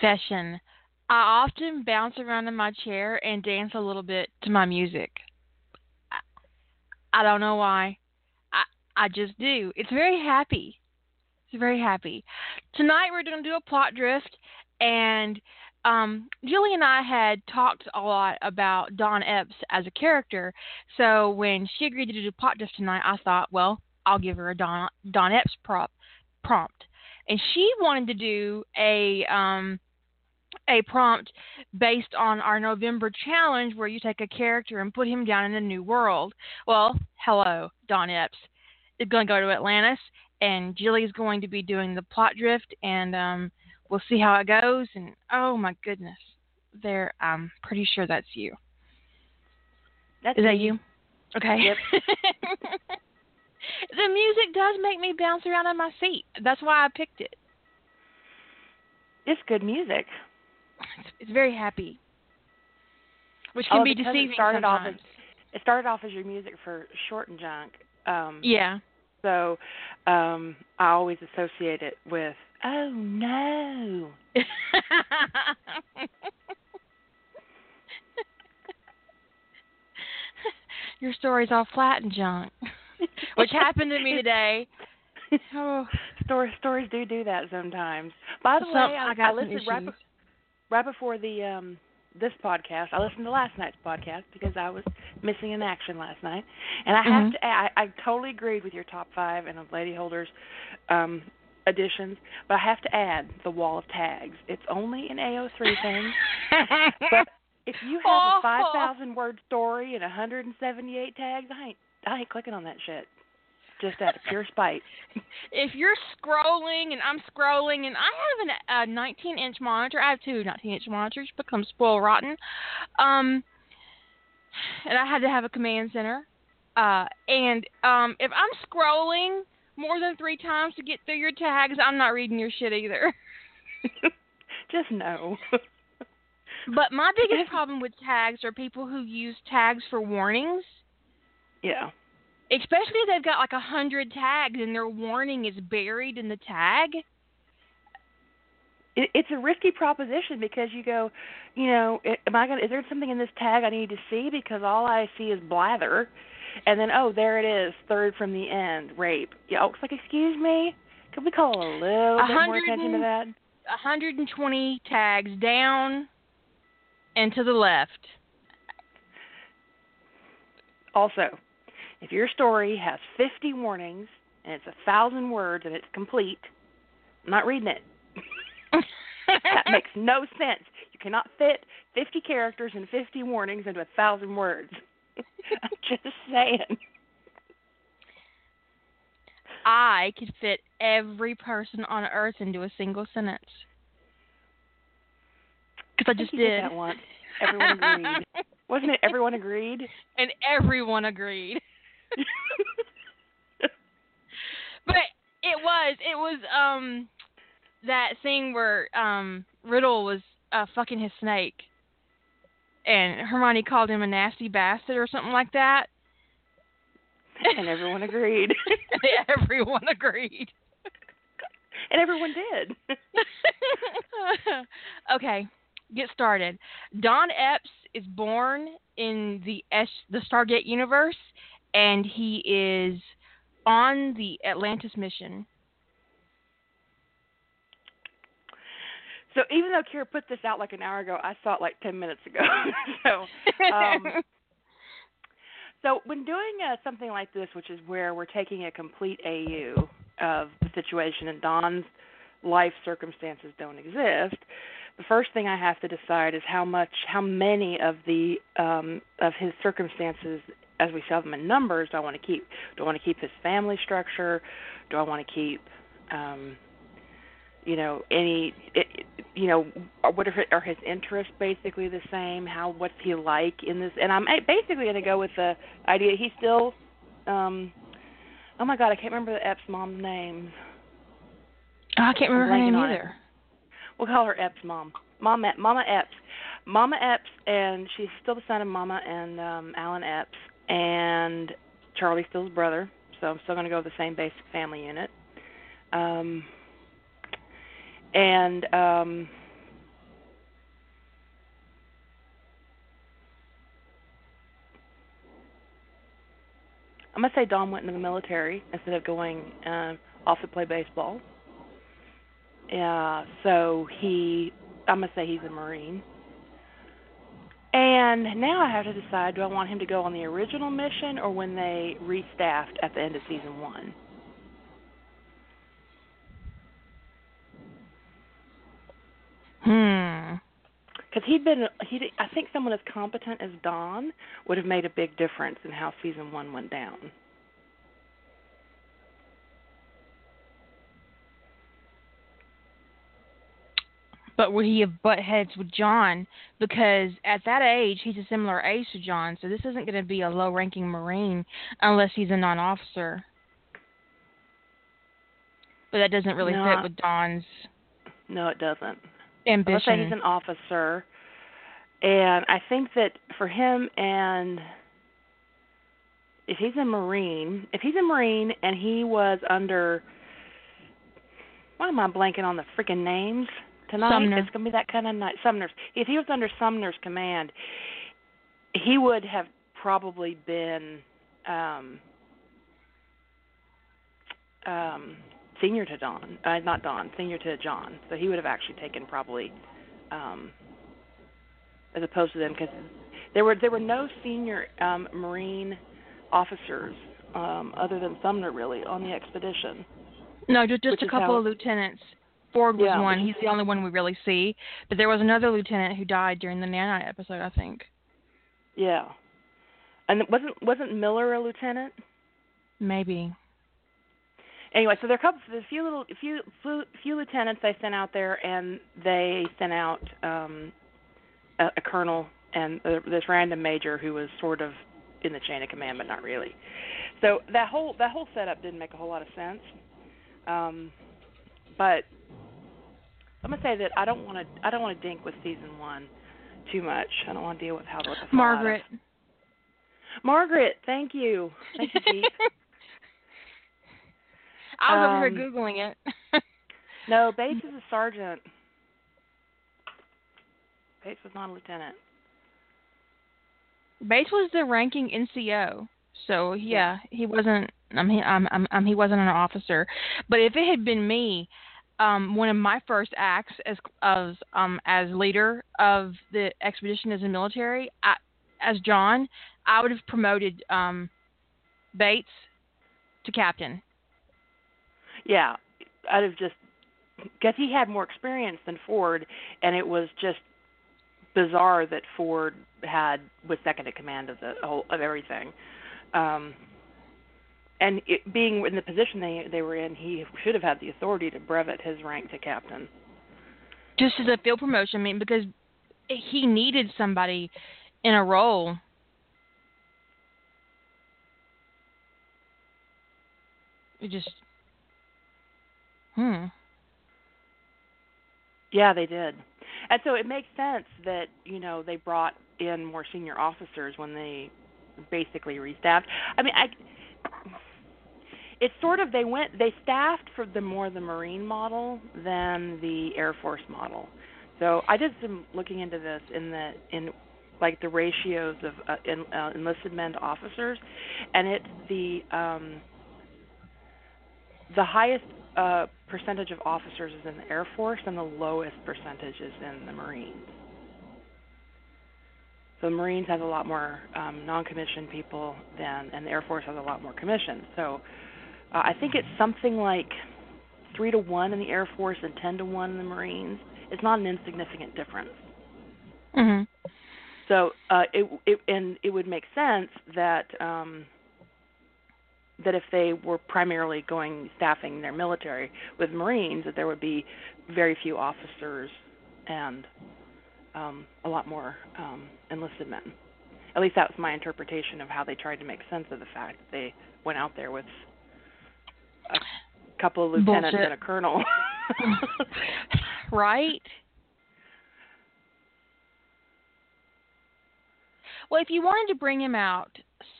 Confession. I often bounce around in my chair and dance a little bit to my music. I, don't know why. I I just do. It's very happy. It's very happy. Tonight we're going to do a plot drift and um, Julie and I had talked a lot about Don Eppes as a character. So when she agreed to do plot drift tonight, I thought, well, I'll give her a Don Dawn Eppes prop prompt, and she wanted to do a um, a prompt based on our November challenge where you take a character and put him down in a new world. Well, hello, Don Eppes is going to go to Atlantis, and Jilly's going to be doing the plot drift, and um, we'll see how it goes. And oh my goodness, there, I'm pretty sure that's you. That's is me. that you? Okay. Yep. the music does make me bounce around in my seat. That's why I picked it. It's good music. It's, it's very happy, which Oh, can be deceiving it started off sometimes. as it started off as your music for Short and Junk. Um yeah. so um I always associate it with oh no. Your story's all flat and junk, which happened to me today. Oh, Stories stories do do that sometimes. By the some, way, I, I got some listened issues. right, be- right before the um this podcast. I listened to last night's podcast because I was missing in action last night, and I have Mhm. to. I, I totally agreed with your top five and of Lady Holder's um additions, but I have to add the wall of tags. It's only an AO3 thing, but if you have a five thousand word story and 178 tags, I ain't I ain't clicking on that shit. Just out of pure spite. if you're scrolling and I'm scrolling and I have an, a 19 inch monitor, I have two 19 inch monitors, become spoil rotten. Um, and I had to have a command center. Uh, and um, if I'm scrolling more than three times to get through your tags, I'm not reading your shit either. Just no. But my biggest problem with tags are people who use tags for warnings. yeah. Especially if they've got like a hundred tags and their warning is buried in the tag. It, it's a risky proposition because you go, you know, am I gonna? Is there something in this tag I need to see? Because all I see is blather, and then oh, there it is, third from the end, rape. Yeah, it's like, excuse me, could we call a little bit more attention to and- that? 120 tags down and to the left. Also, if your story has 50 warnings and it's a thousand words and it's complete, I'm not reading it. that makes no sense. You cannot fit 50 characters and 50 warnings into a thousand words. I'm just saying. I could fit every person on earth into a single sentence. Because I think just did did. that once. Everyone agreed. Wasn't it everyone agreed? and everyone agreed. But it was it was um that thing where um Riddle was uh fucking his snake and Hermione called him a nasty bastard or something like that. and everyone agreed. Everyone agreed. and everyone did. okay, get started. Don Epps is born in the S the Stargate universe and he is on the Atlantis mission. So even though Kira put this out like an hour ago, I saw it like 10 minutes ago. so um, So when doing uh, something like this, which is where we're taking a complete AU of the situation and Don's life circumstances don't exist, the first thing I have to decide is how much, how many of the um, of his circumstances, as we saw them in numbers, do I want to keep? Do I want to keep his family structure? Do I want to keep, um, you know, any, it, you know, what are, are his interests basically the same? How what's he like in this? And I'm basically going to go with the idea he's still. um Oh my God, I can't remember the Eppes mom's name. Oh, I can't remember her name on it. either. We'll call her Eppes' mom. Mama, Mama Eppes. Mama Eppes, and she's still the son of Mama and um Alan Eppes, and Charlie Steele's brother. So I'm still going to go with the same basic family unit. Um, and um, I'm going to say Dom went into the military instead of going uh, off to play baseball. Yeah, uh, so he, I'm going to say he's a Marine. And now I have to decide: do I want him to go on the original mission or when they restaffed at the end of season one? Hmm. Because he'd been, he, I think someone as competent as Don would have made a big difference in how season one went down. But would he have butt heads with John? Because at that age, he's a similar age to John, so this isn't going to be a low ranking Marine unless he's a non officer. But that doesn't really No, fit with Don's No, it doesn't. I'm gonna say ambition. he's an officer, and I think that for him and if he's a Marine, if he's a Marine and he was under, why am I blanking on the freaking names tonight? Sumner. It's gonna be that kind of night. Sumner's. If he was under Sumner's command, he would have probably been um um senior to Don, uh, not Don, senior to John. So he would have actually taken probably, um, as opposed to them, because there were there were no senior um, Marine officers um, other than Sumner really on the expedition. No, just just a couple how- of lieutenants. Ford was Yeah, one. He's the only one we really see. But there was another lieutenant who died during the Nanite episode, I think. Yeah, and wasn't wasn't Miller a lieutenant? Maybe. Anyway, so there are a couple, there's a few little, few, few, few lieutenants they sent out there, and they sent out um, a, a colonel and uh, this random major who was sort of in the chain of command, but not really. So that whole that whole setup didn't make a whole lot of sense. Um, but I'm gonna say that I don't want to I don't want to dink with season one too much. I don't want to deal with how what the of- Margaret. Margaret, thank you, thank you, Pete. I was over Um, here googling it. No, Bates is a sergeant. Bates was not a lieutenant. Bates was the ranking NCO, so yeah, he wasn't. I mean, um, um, um, he wasn't an officer. But if it had been me, um, one of my first acts as as um as leader of the expedition as a military, I, as John, I would have promoted um Bates to captain. Yeah, I'd have just because he had more experience than Ford, and it was just bizarre that Ford had was second in command of the whole of everything. Um, and it, being in the position they they were in, he should have had the authority to brevet his rank to captain. just as a field promotion. I mean, because he needed somebody in a role. It just, hmm. Yeah, they did. And so it makes sense that, you know, they brought in more senior officers when they basically restaffed. I mean, I it's sort of they went they staffed for the more the marine model than the air force model. So I did some looking into this in the in like the ratios of uh, in, uh, enlisted men to officers and it's the um the highest uh, percentage of officers is in the Air Force, and the lowest percentage is in the Marines. So the Marines has a lot more um, non-commissioned people than, and the Air Force has a lot more commissioned. So uh, I think it's something like three to one in the Air Force and ten to one in the Marines. It's not an insignificant difference. Mhm. So uh, it, it and it would make sense that um, that if they were primarily going staffing their military with Marines, that there would be very few officers and um, a lot more um, enlisted men. At least that was my interpretation of how they tried to make sense of the fact that they went out there with a couple of lieutenants Bullshit. and a colonel. right? Well, if you wanted to bring him out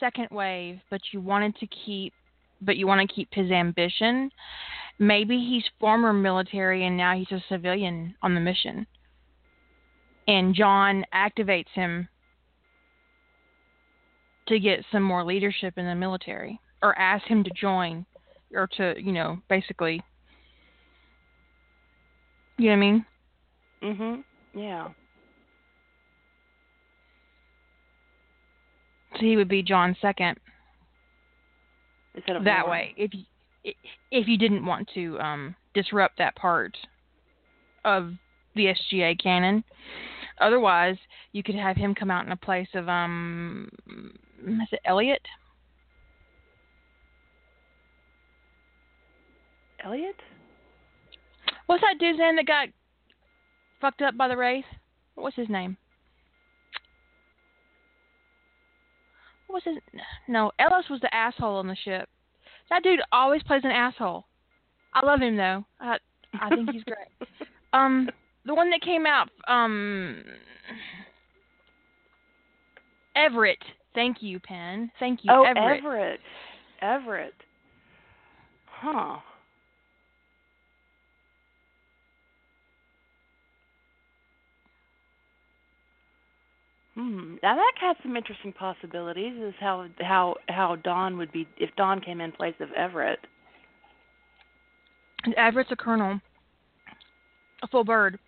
second wave, but you wanted to keep, but you want to keep his ambition, maybe he's former military and now he's a civilian on the mission, and John activates him to get some more leadership in the military. or ask him to join or to you know basically you know what I mean? Mhm. Yeah. So he would be john second. Instead of that Lorne. way, if you if you didn't want to um, disrupt that part of the SGA canon, otherwise you could have him come out in a place of um, is it Elliot? Elliot? What's that dude's name that got fucked up by the Wraith? What's his name? What was his? No, Ellis was the asshole on the ship. That dude always plays an asshole. I love him though. I I think he's great. um, the one that came out, um, Everett. Thank you, Penn. Thank you, oh, Everett. Everett. Everett. Huh. Hmm. Now that has some interesting possibilities. Is how how how Don would be if Don came in place of Everett. And Everett's a colonel, a full bird.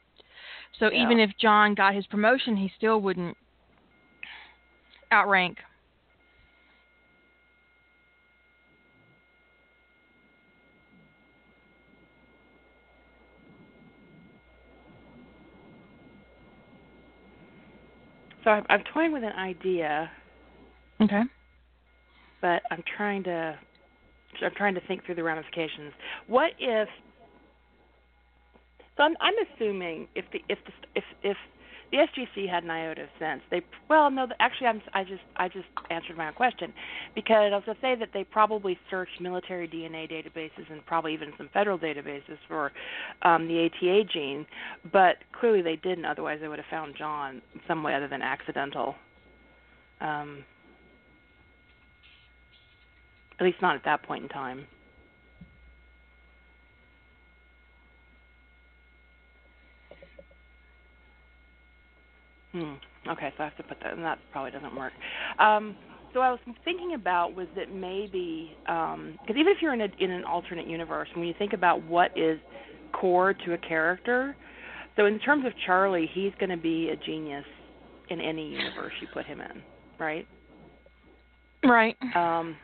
So Yeah. even if John got his promotion, he still wouldn't outrank. So I'm, I'm toying with an idea, Okay. but I'm trying to I'm trying to think through the ramifications. What if? So I'm I'm assuming if the if the if if the SGC had an iota of sense, they well no actually I'm I just I just answered my own question because I was to say that they probably searched military DNA databases and probably even some federal databases for um, the ATA gene, but clearly they didn't. Otherwise, they would have found John some way other than accidental. Um, at least not at that point in time. Hmm. Okay, so I have to put that, and that probably doesn't work. Um, so I was thinking about was that maybe because even if you're in a in an alternate universe, when you think about what is core to a character, so in terms of Charlie, he's going to be a genius in any universe you put him in, right? Right. Um,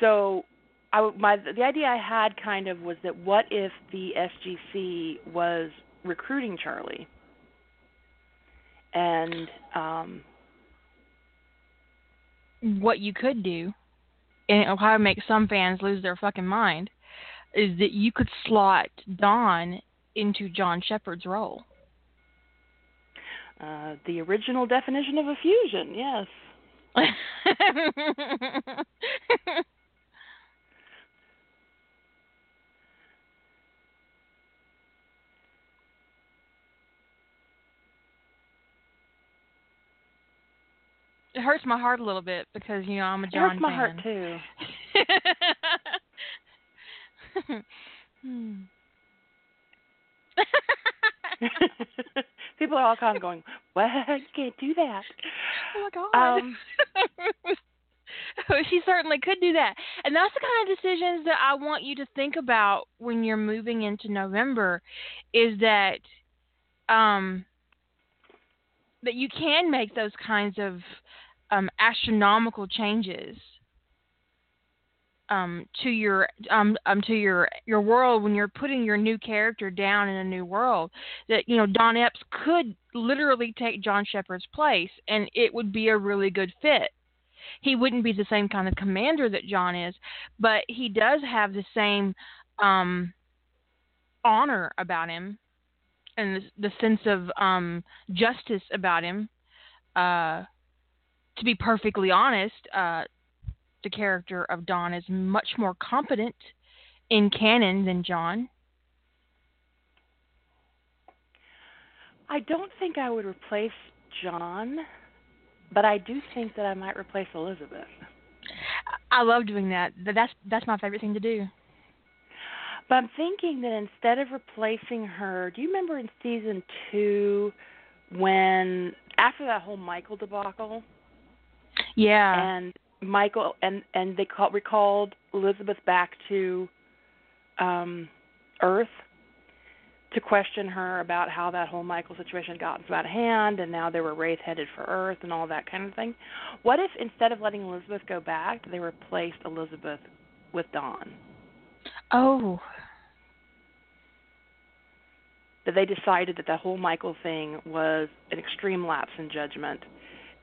so I my the idea I had kind of was that what if the SGC was recruiting Charlie and um what you could do, and it'll probably make some fans lose their fucking mind, is that you could slot Don into John Sheppard's role. uh the original definition of a fusion, yes. it hurts my heart a little bit because you know I'm a It John hurts my fan. heart too. Hmm. People are all kind of going, "What? You can't do that." oh my god. Um, she certainly could do that. And that's the kind of decisions that I want you to think about when you're moving into November is that um that you can make those kinds of um astronomical changes um to your um um to your your world when you're putting your new character down in a new world that you know Don Eppes could literally take John Sheppard's place and it would be a really good fit he wouldn't be the same kind of commander that John is, but he does have the same um, honor about him and the, the sense of um, justice about him. Uh, to be perfectly honest, uh, the character of Don is much more competent in canon than John. I don't think I would replace John, but I do think that I might replace Elizabeth. I love doing that. That's that's my favorite thing to do. But I'm thinking that instead of replacing her, do you remember in season two when after that whole Michael debacle Yeah. and Michael and and they call, recalled Elizabeth back to um Earth to question her about how that whole Michael situation had gotten so out of hand and now they were wraith headed for Earth and all that kind of thing. What if instead of letting Elizabeth go back, they replaced Elizabeth with Don? Oh. That they decided that the whole Michael thing was an extreme lapse in judgment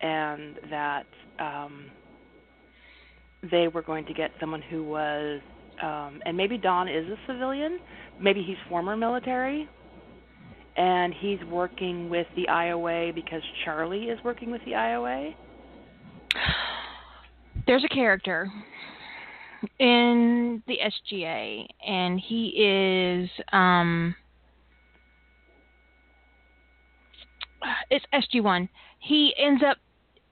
and that um they were going to get someone who was um and maybe Don is a civilian, maybe he's former military and he's working with the IOA because Charlie is working with the IOA. There's a character in the SGA and he is um it's SG1. He ends up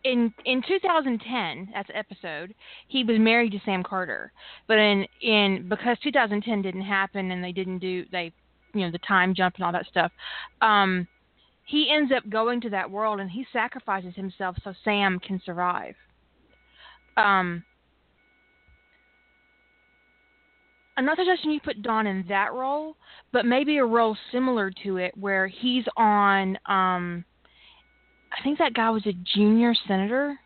in in 2010, that's episode, he was married to Sam Carter. But in in because 2010 didn't happen and they didn't do they you know the time jump and all that stuff. Um he ends up going to that world and he sacrifices himself so Sam can survive. Um I'm not suggesting you put Don in that role, but maybe a role similar to it where he's on um I think that guy was a junior senator.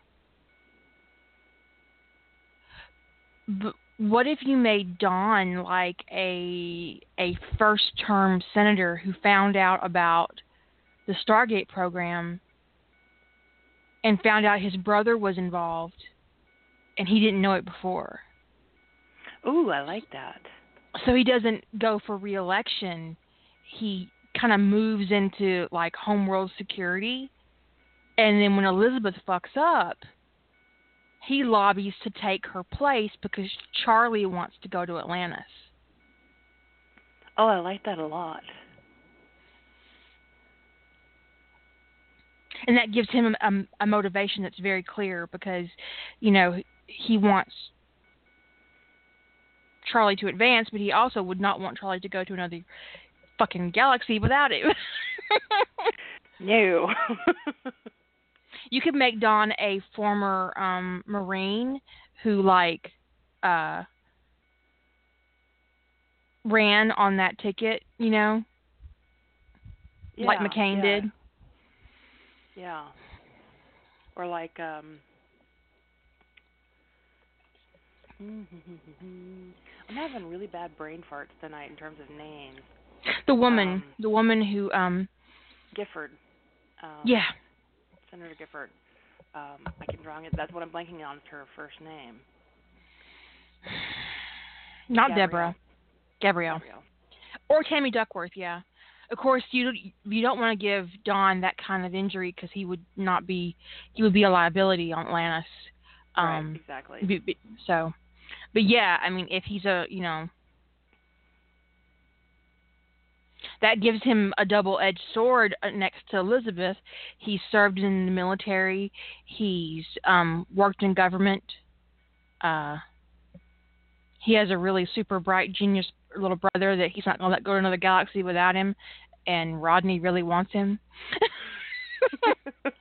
But what if you made Don like a a first term senator who found out about the Stargate program and found out his brother was involved and he didn't know it before. Ooh, I like that. So he doesn't go for reelection. He kind of moves into like homeworld security and then when Elizabeth fucks up, he lobbies to take her place because Charlie wants to go to Atlantis. Oh, I like that a lot. And that gives him a, a motivation that's very clear because, you know, he wants Charlie to advance, but he also would not want Charlie to go to another fucking galaxy without him. no. you could make Don a former um Marine who like uh ran on that ticket, you know? Yeah, like McCain yeah. did. Yeah. Or like um I'm having really bad brain farts tonight in terms of names. The woman, Um, the woman who um Gifford. Um, yeah, Senator Gifford. Um, I can wrong it. That's what I'm blanking on. Is her first name? not Gabrielle. Deborah. Gabrielle. Gabrielle. Or Tammy Duckworth, yeah. Of course, you you don't want to give Don that kind of injury because he would not be he would be a liability on Atlantis. Um, right. Exactly. so, but yeah, I mean, if he's a you know that gives him a double-edged sword uh, next to Elizabeth. He served in the military. He's um, worked in government. Uh, he has a really super bright genius little brother that he's not going to let go to another galaxy without him, and Rodney really wants him.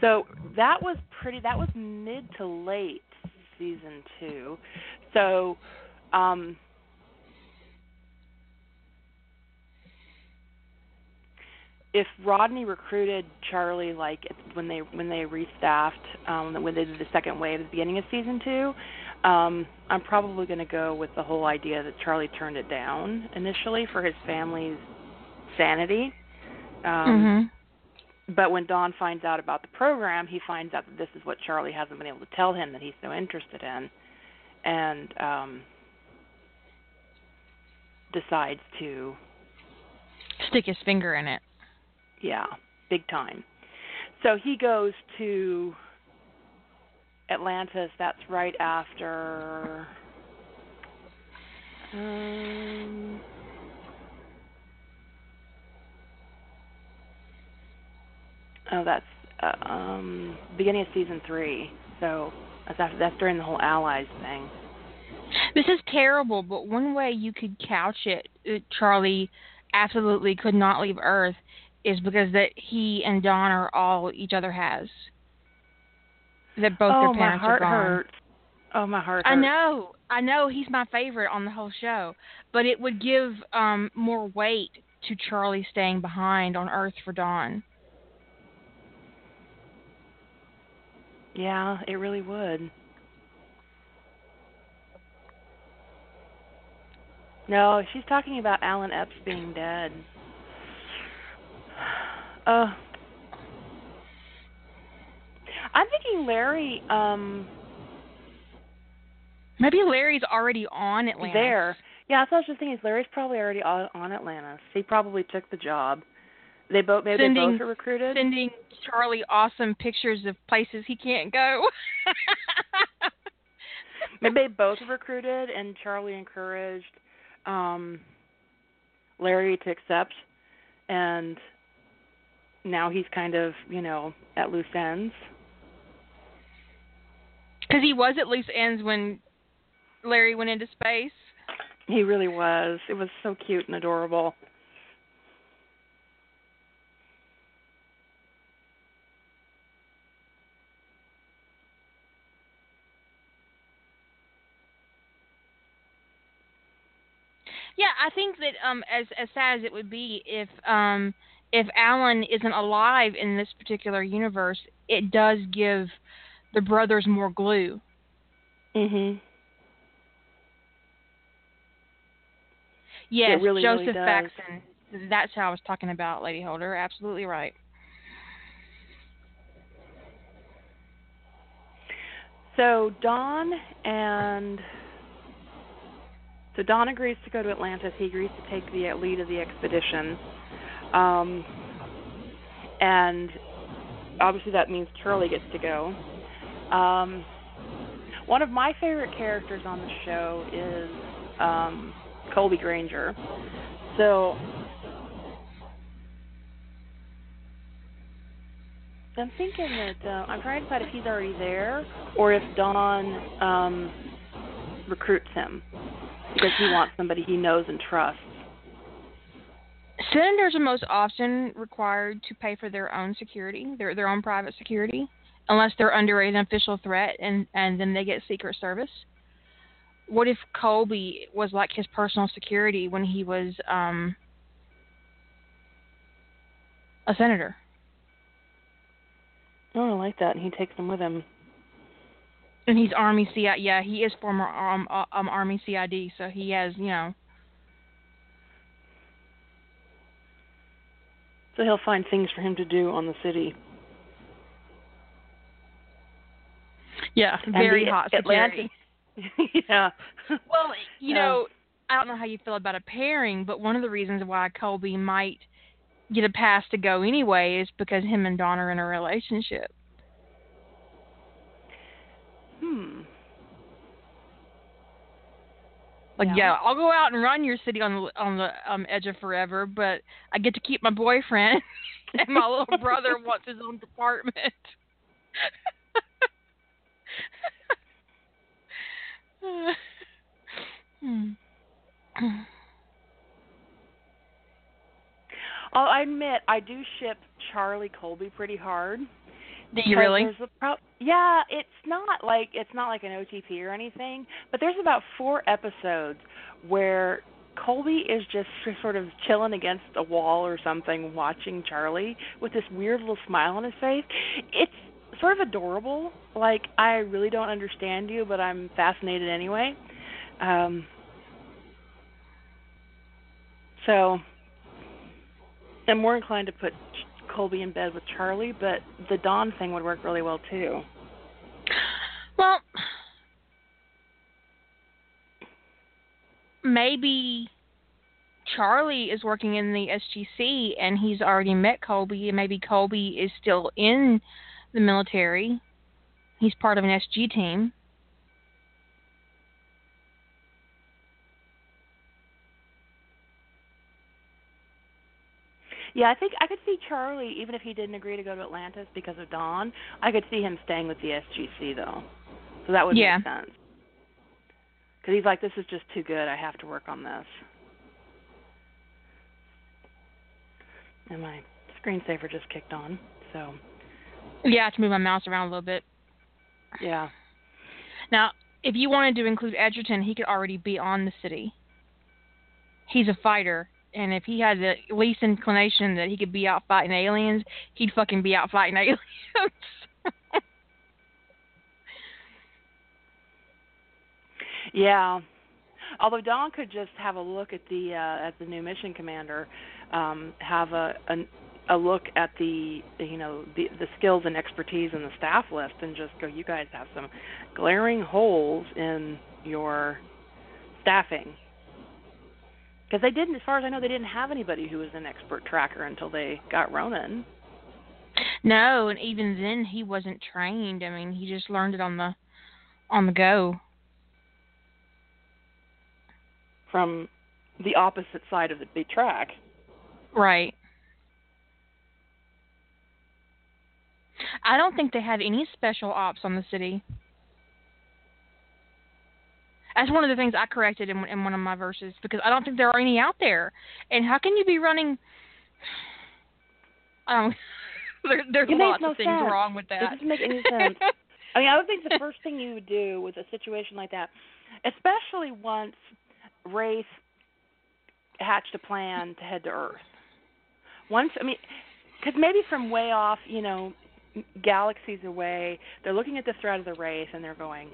so that was pretty. That was mid to late season two. So, um, if Rodney recruited Charlie like when they when they restaffed um when they did the second wave at the beginning of season two, um, I'm probably going to go with the whole idea that Charlie turned it down initially for his family's sanity. Um, mhm. But when Don finds out about the program, he finds out that this is what Charlie hasn't been able to tell him that he's so interested in, and um, decides to, Stick his finger in it. yeah, big time. So he goes to Atlantis. That's right after. Um, oh, that's uh, um, beginning of season three. So that's after, that's during the whole Allies thing. This is terrible, but one way you could couch it, uh, Charlie absolutely could not leave Earth, is because that he and Don are all each other has. That both oh, their parents my heart are gone. hurts. Oh, my heart Hurts. I know, I know he's my favorite on the whole show, but it would give um more weight to Charlie staying behind on Earth for Don. Yeah, it really would. No, she's talking about Alan Eppes being dead. Uh I'm thinking Larry um Maybe Larry's already on Atlantis. there. Yeah, that's what I was just thinking. Is Larry's probably already on, on Atlantis. He probably took the job. They both maybe Sending- they both are recruited. sending Charlie awesome pictures of places he can't go. maybe they both recruited, and Charlie encouraged um Larry to accept, and now he's kind of you know at loose ends. Because he was at loose ends when Larry went into space. He really was. It was so cute and adorable. Yeah, I think that um as as sad as it would be if um if Alan isn't alive in this particular universe, it does give the brothers more glue. Mhm. Yes, really, really Joseph does. Faxon. That's how I was talking about, Lady Holder. Absolutely right. So Don and so Don agrees to go to Atlantis. He agrees to take the lead of the expedition, um, and obviously that means Charlie gets to go. Um, one of my favorite characters on the show is um, Colby Granger. So I'm thinking that uh, I'm trying to decide if he's already there or if Don um, recruits him because he wants somebody he knows and trusts. Senators are most often required to pay for their own security, their their own private security, unless they're under an official threat, and and then they get Secret Service. What if Colby was like his personal security when he was um, a senator? Oh, I like that. And he takes them with him. And he's Army CI. Yeah, he is former um, uh, um Army CID, so he has you know. So he'll find things for him to do on the city. Yeah, very the hot security. Atlantis- yeah. Well, you know, I don't know how you feel about a pairing, but one of the reasons why Colby might get a pass to go anyway is because him and Don are in a relationship. Hmm. Like, Yeah. yeah, I'll go out and run your city on the on the um, edge of forever, but I get to keep my boyfriend, and my little brother wants his own department. hmm. I'll I admit I do ship Charlie Colby pretty hard. Do because you really? Pro- yeah, it's not like it's not like an OTP or anything, but there's about four episodes where Colby is just sort of chilling against a wall or something, watching Charlie with this weird little smile on his face. It's sort of adorable. Like I really don't understand you, but I'm fascinated anyway. Um, so I'm more inclined to put Colby in bed with Charlie, but the Don thing would work really well too. Well, maybe Charlie is working in the SGC and he's already met Colby, and maybe Colby is still in the military. He's part of an SG team. Yeah, I think I could see Charlie, even if he didn't agree to go to Atlantis because of Don, I could see him staying with the SGC though. So that would Yeah. make sense. Because he's like, this is just too good. I have to work on this. And my screensaver just kicked on. So. Yeah, I have to move my mouse around a little bit. Yeah. Now, if you wanted to include Edgerton, he could already be on the city. He's a fighter, and if he had the least inclination that he could be out fighting aliens, he'd fucking be out fighting aliens. yeah. Although Don could just have a look at the uh, at the new mission commander, um, have a, a a look at the you know the the skills and expertise in the staff list and just go you guys have some glaring holes in your staffing because they didn't as far as i know they didn't have anybody who was an expert tracker until they got Ronon. No and even then he wasn't trained. I mean he just learned it on the on the go. From the opposite side of the big track. Right. I don't think they have any special ops on the city. That's one of the things I corrected in, in one of my verses because I don't think there are any out there. And how can you be running? Um, there, there's it lots no of things sense. wrong with that. It doesn't make any sense. I mean, I would think the first thing you would do with a situation like that, especially once Wraith hatched a plan to head to Earth. Once, I mean, because maybe from way off, you know, galaxies away, they're looking at the threat of the Wraith and they're going,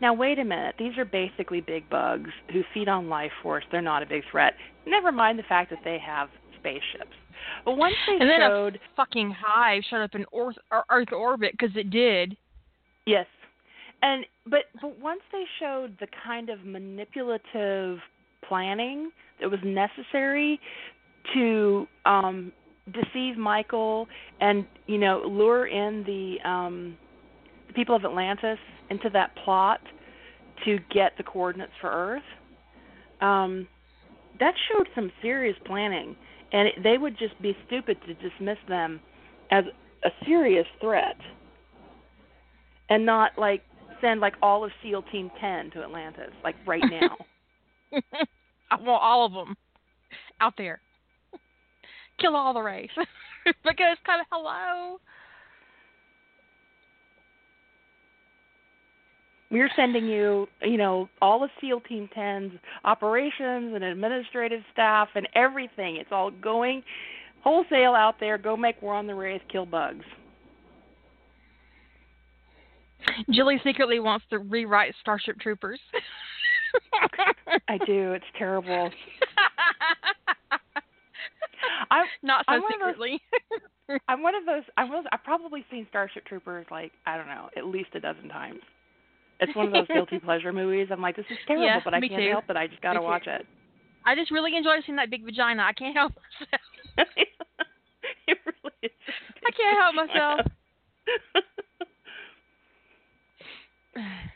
now wait a minute, these are basically big bugs who feed on life force. They're not a big threat. Never mind the fact that they have spaceships. But once they and then showed a fucking hive showed up in Earth, Earth orbit because it did. Yes, and but but once they showed the kind of manipulative planning that was necessary to um deceive Michael and you know lure in the um the people of Atlantis into that plot to get the coordinates for Earth. Um that showed some serious planning and it, they would just be stupid to dismiss them as a serious threat and not like send like all of SEAL Team 10 to Atlantis like right now. I want all of them out there kill all the Wraith because kind of hello. We're sending you, you know, all of SEAL Team 10's operations and administrative staff and everything. It's all going wholesale out there. Go make war on the Wraith, kill bugs. Julie secretly wants to rewrite Starship Troopers. I do. It's terrible. I'm not so I'm secretly. Those, I'm one of those. I'm I've probably seen Starship Troopers like I don't know at least a dozen times. It's one of those guilty pleasure movies. I'm like, this is terrible, yeah, but I can't too. help it. I just gotta me watch it. I just really enjoy seeing that big vagina. I can't help myself. it really is. I can't help myself.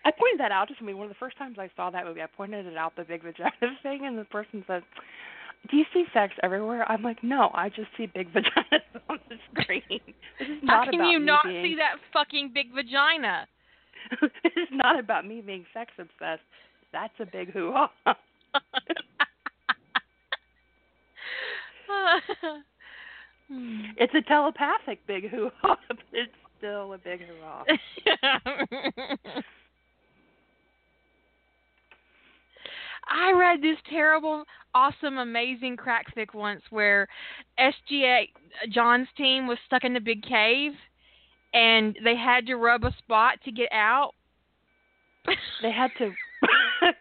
I pointed that out to somebody. One of the first times I saw that movie, I pointed it out the big vagina thing, and the person said, do you see sex everywhere? I'm like, no, I just see big vaginas on the screen. This is not How can about you not being... see that fucking big vagina? is not about me being sex obsessed. That's a big hoo ha. it's a telepathic big hoo ha, but it's still a big hoo ha. I read this terrible, awesome, amazing crack fic once where SGA John's team was stuck in the big cave, and they had to rub a spot to get out. they had to.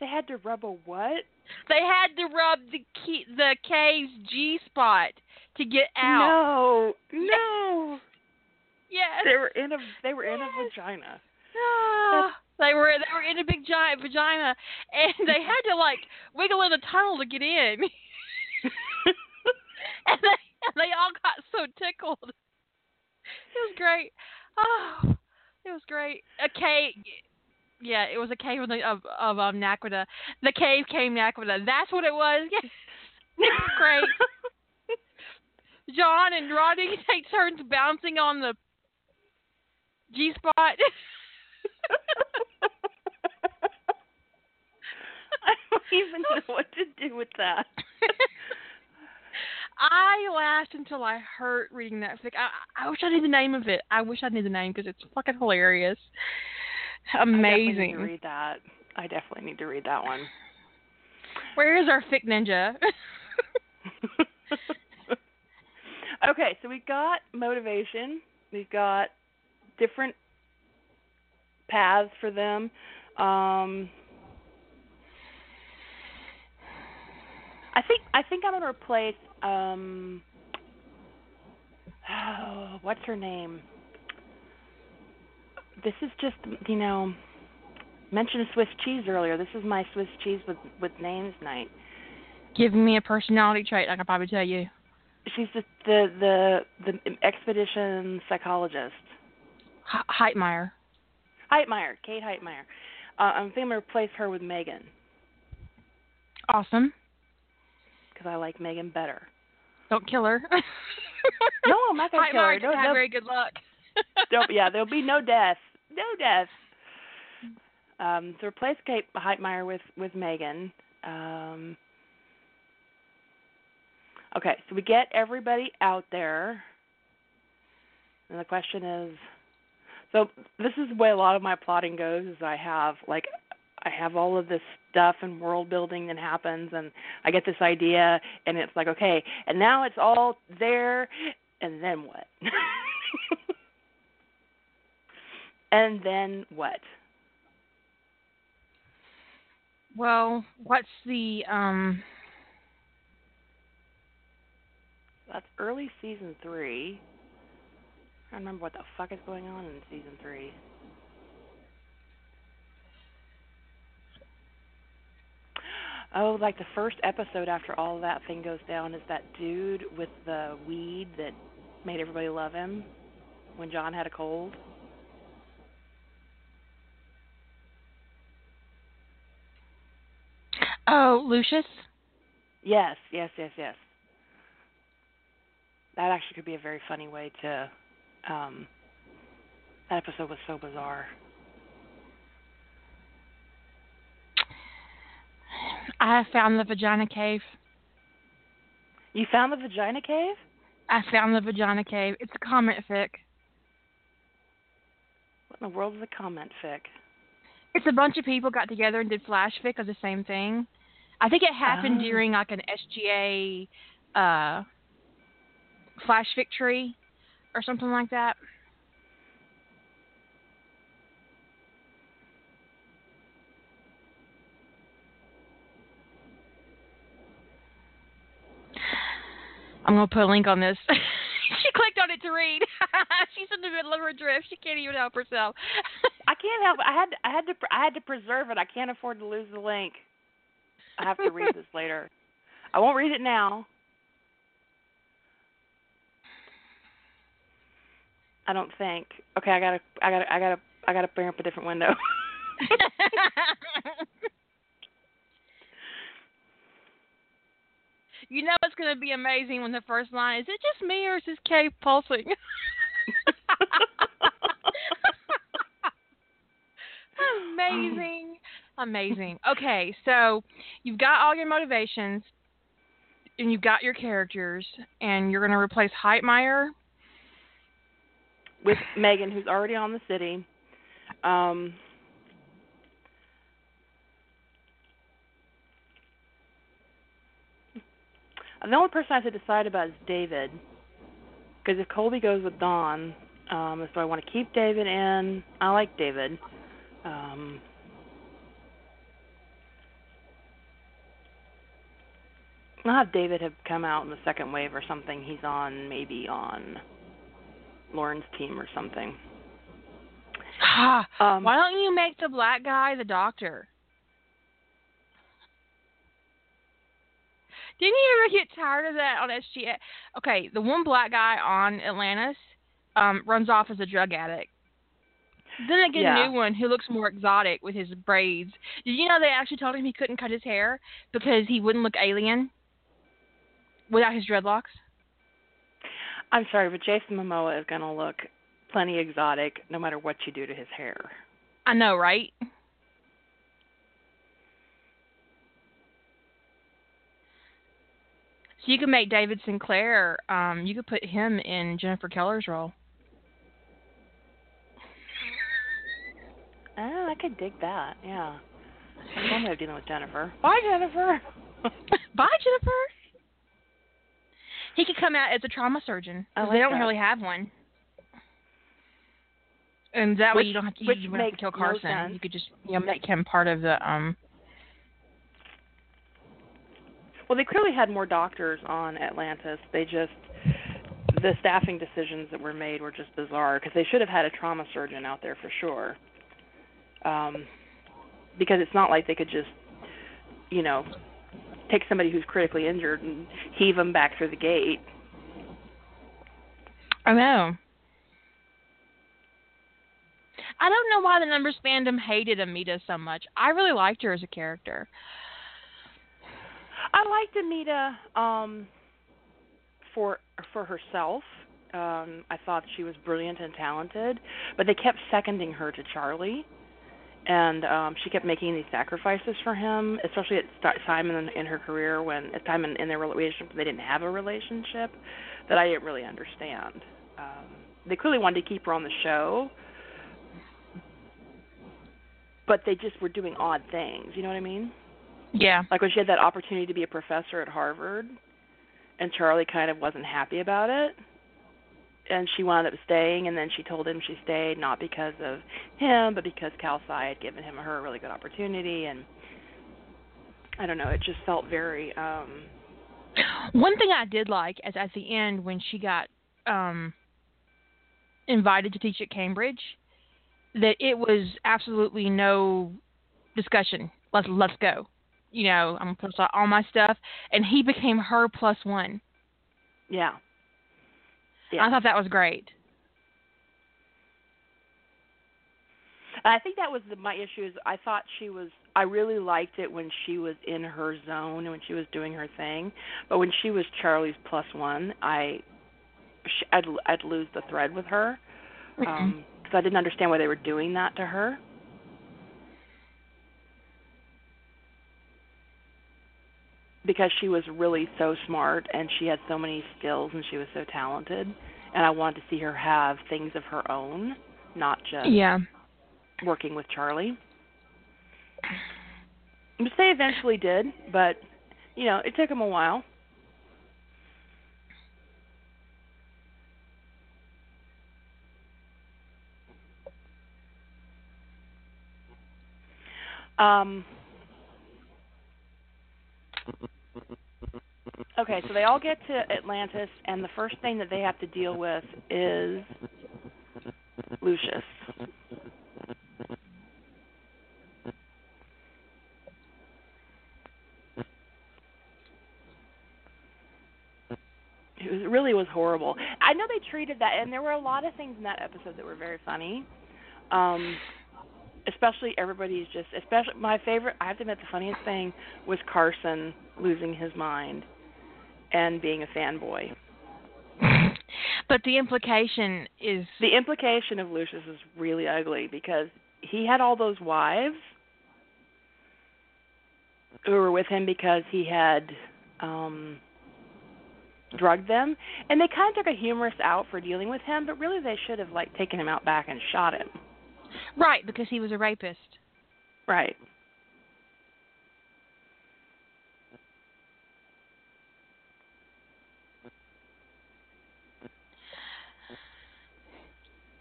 they had to rub a what? They had to rub the key, the cave's G spot to get out. No, no. Yes. They were in a. They were yes. in a vagina. Ah, they were they were in a big giant vagina, and they had to like wiggle in a tunnel to get in. and they and they all got so tickled. It was great. Oh, it was great. A cave. Yeah, it was a cave of of, of um, Naquita. The cave came Naquita. That's what it was. Yes. great. John and Roddy take turns bouncing on the G spot. I don't even know what to do with that. I laughed until I hurt reading that fic. I, I wish I knew the name of it. I wish I knew the name because it's fucking hilarious. Amazing. I read that. I definitely need to read that one. Where is our fic ninja? okay, so we got motivation. We've got different paths for them. Um, I think I think I'm gonna replace um oh, what's her name? This is just you know mentioned Swiss cheese earlier. This is my Swiss cheese with with names night. Give me a personality trait, I can probably tell you. She's the the the, the expedition psychologist. H- Heightmeyer. Heightmeyer, Kate Heightmeyer. Uh, I'm thinking I'm gonna replace her with Megan. Awesome. Because I like Megan better. Don't kill her. no, I'm not gonna kill her. No, have very good luck. yeah, there'll be no death. No death. Um, to replace Kate Heightmeyer with with Megan. Um, okay, so we get everybody out there, and the question is, so this is the way a lot of my plotting goes. Is I have like I have all of this stuff and world building that happens, and I get this idea, and it's like okay, and now it's all there, and then what? and then what? Well, what's the um That's early season 3. I don't remember what the fuck is going on in season 3. Oh, like the first episode after all that thing goes down is that dude with the weed that made everybody love him when John had a cold. Oh, Lucius? Yes, yes, yes, yes. That actually could be a very funny way to. Um, that episode was so bizarre. I have found the vagina cave. You found the vagina cave? I found the vagina cave. It's a comment fic. What in the world is a comment fic? It's a bunch of people got together and did flash fic of the same thing. I think it happened oh. during like an SGA uh, flash fic tree or something like that. I'm gonna put a link on this. she clicked on it to read. She's in the middle of her drift. She can't even help herself. I can't help. It. I had I had to I had to preserve it. I can't afford to lose the link. I have to read this later. I won't read it now. I don't think. Okay, I gotta I gotta I gotta I gotta bring up a different window. You know it's going to be amazing when the first line is it just me or is this cave pulsing? amazing. Amazing. Okay, so you've got all your motivations and you've got your characters and you're going to replace Heightmeyer with Megan who's already on the city. Um The only person I have to decide about is David, because if Colby goes with Don, um, so I want to keep David in. I like David. Um, I'll have David have come out in the second wave or something. He's on maybe on Lorne's team or something. um, Why don't you make the black guy the doctor? Didn't you ever get tired of that on SGA? Okay, the one black guy on Atlantis um, runs off as a drug addict. Then they get yeah. a new one who looks more exotic with his braids. Did you know they actually told him he couldn't cut his hair because he wouldn't look alien without his dreadlocks? I'm sorry, but Jason Momoa is going to look plenty exotic no matter what you do to his hair. I know, right? So you could make David Sinclair. Um, you could put him in Jennifer Keller's role. Oh, I could dig that. Yeah. I'm way of dealing with Jennifer. Bye, Jennifer. Bye, Jennifer. He could come out as a trauma surgeon like they don't that. really have one. And that way you don't have to, you don't have to kill Carson. sense. you could just you know make him part of the um. Well, they clearly had more doctors on Atlantis. They just the staffing decisions that were made were just bizarre because they should have had a trauma surgeon out there for sure. Um, because it's not like they could just, you know, take somebody who's critically injured and heave them back through the gate. I know. I don't know why the Numbers fandom hated Amita so much. I really liked her as a character. I liked Amita um, for for herself. Um, I thought she was brilliant and talented, but they kept seconding her to Charlie, and um, she kept making these sacrifices for him, especially at st- time in, in her career when at time in, in their relationship they didn't have a relationship that I didn't really understand. Um, they clearly wanted to keep her on the show, but they just were doing odd things. You know what I mean? Yeah. like when she had that opportunity to be a professor at Harvard and Charlie kind of wasn't happy about it and she wound up staying and then she told him she stayed not because of him but because CalSci had given him or her a really good opportunity and I don't know it just felt very um One thing I did like is at the end when she got um invited to teach at Cambridge, that it was absolutely no discussion. Let's let's go. You know, I'm gonna put aside all my stuff, and he became her plus one. yeah yeah I thought that was great. I think that was the, my issue. Is I thought she was. I really liked it when she was in her zone and when she was doing her thing. But when she was Charlie's plus one, I, sh I'd I'd lose the thread with her because um, I didn't understand why they were doing that to her. Because she was really so smart and she had so many skills and she was so talented, and I wanted to see her have things of her own, not just yeah. working with Charlie. Which they eventually did, but you know, it took them a while. Um Okay, so they all get to Atlantis and the first thing that they have to deal with is Lucius. It really was horrible. I know they treated that, and there were a lot of things in that episode that were very funny. Um, especially everybody's just, especially my favorite. I have to admit, the funniest thing was Carson losing his mind and being a fanboy. But the implication is The implication of Lucius is really ugly because he had all those wives who were with him because he had um drugged them and they kind of took a humorous out for dealing with him but really they should have like taken him out back and shot him right because he was a rapist. right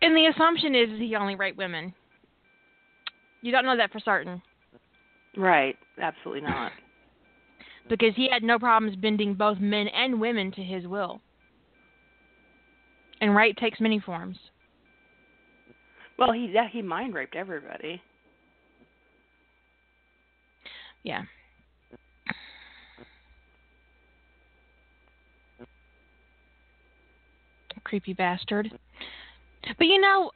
And the assumption is he only raped women. You don't know that for certain right absolutely not because he had no problems bending both men and women to his will. And rape takes many forms. Well he yeah, he mind raped everybody Yeah. Creepy bastard. But you know,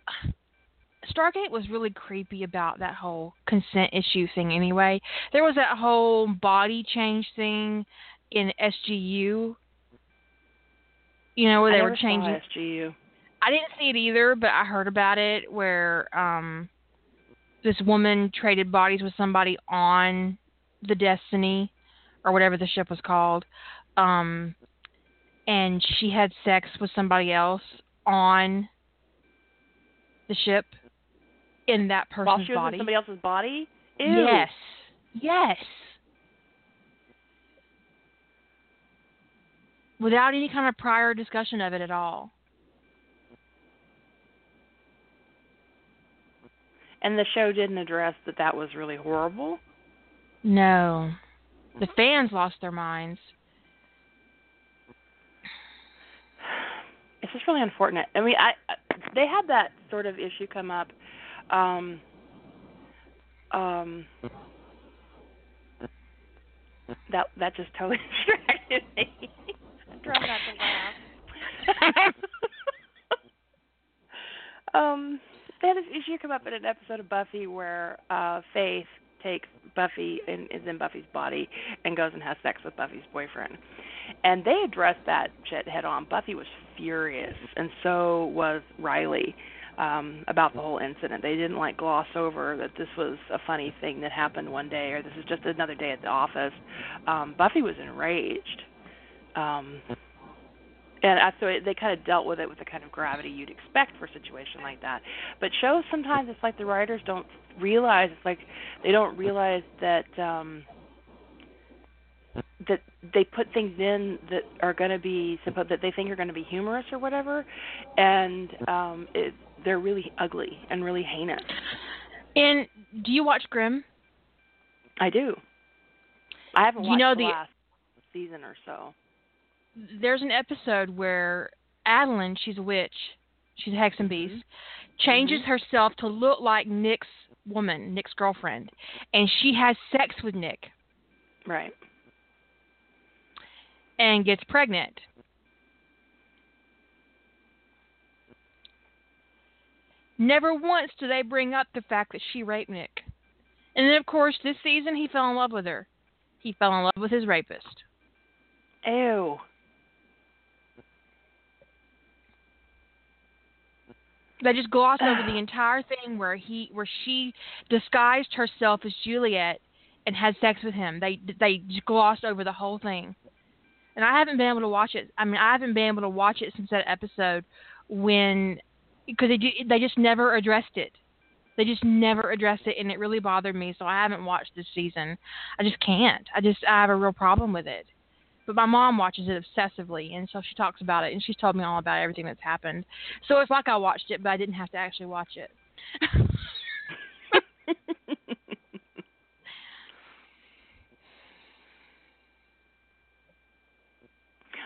Stargate was really creepy about that whole consent issue thing anyway. There was that whole body change thing in SGU. You know, where they were changing saw SGU I didn't see it either, but I heard about it where um this woman traded bodies with somebody on the Destiny or whatever the ship was called. um and she had sex with somebody else on the ship in that person's While she was body. in somebody else's body? Ew. Yes. Yes. Without any kind of prior discussion of it at all. And the show didn't address that that was really horrible. No. The fans lost their minds. It's just really unfortunate. I mean, I they had that sort of issue come up. Um, um, that that just totally distracted me. I'm trying not to laugh. um, they had this issue come up in an episode of Buffy where uh Faith takes Buffy and is in Buffy's body and goes and has sex with Buffy's boyfriend. And they addressed that shit head on. Buffy was furious and so was Riley um about the whole incident. They didn't like gloss over that this was a funny thing that happened one day or this is just another day at the office. Um Buffy was enraged. Um and so it, they kind of dealt with it with the kind of gravity you'd expect for a situation like that. But shows sometimes it's like the writers don't realize it's like they don't realize that um that they put things in that are going to be supposed that they think are going to be humorous or whatever, and um it they're really ugly and really heinous. And do you watch Grimm? I do. I haven't You watched know the the- last season or so. There's an episode where Adalind, she's a witch, she's a hex and beast, changes Mhm. herself to look like Nick's woman, Nick's girlfriend, and she has sex with Nick Right. and gets pregnant. Never once do they bring up the fact that she raped Nick. And then, of course, this season he fell in love with her. He fell in love with his rapist. Ew. They just glossed over the entire thing where he, where she disguised herself as Juliette and had sex with him. They they just glossed over the whole thing. And I haven't been able to watch it. I mean, I haven't been able to watch it since that episode when because they do, they just never addressed it. They just never addressed it, and it really bothered me. So I haven't watched this season. I just can't. I just I have a real problem with it. But my mom watches it obsessively, and so she talks about it, and she's told me all about everything that's happened. So it's like I watched it, but I didn't have to actually watch it.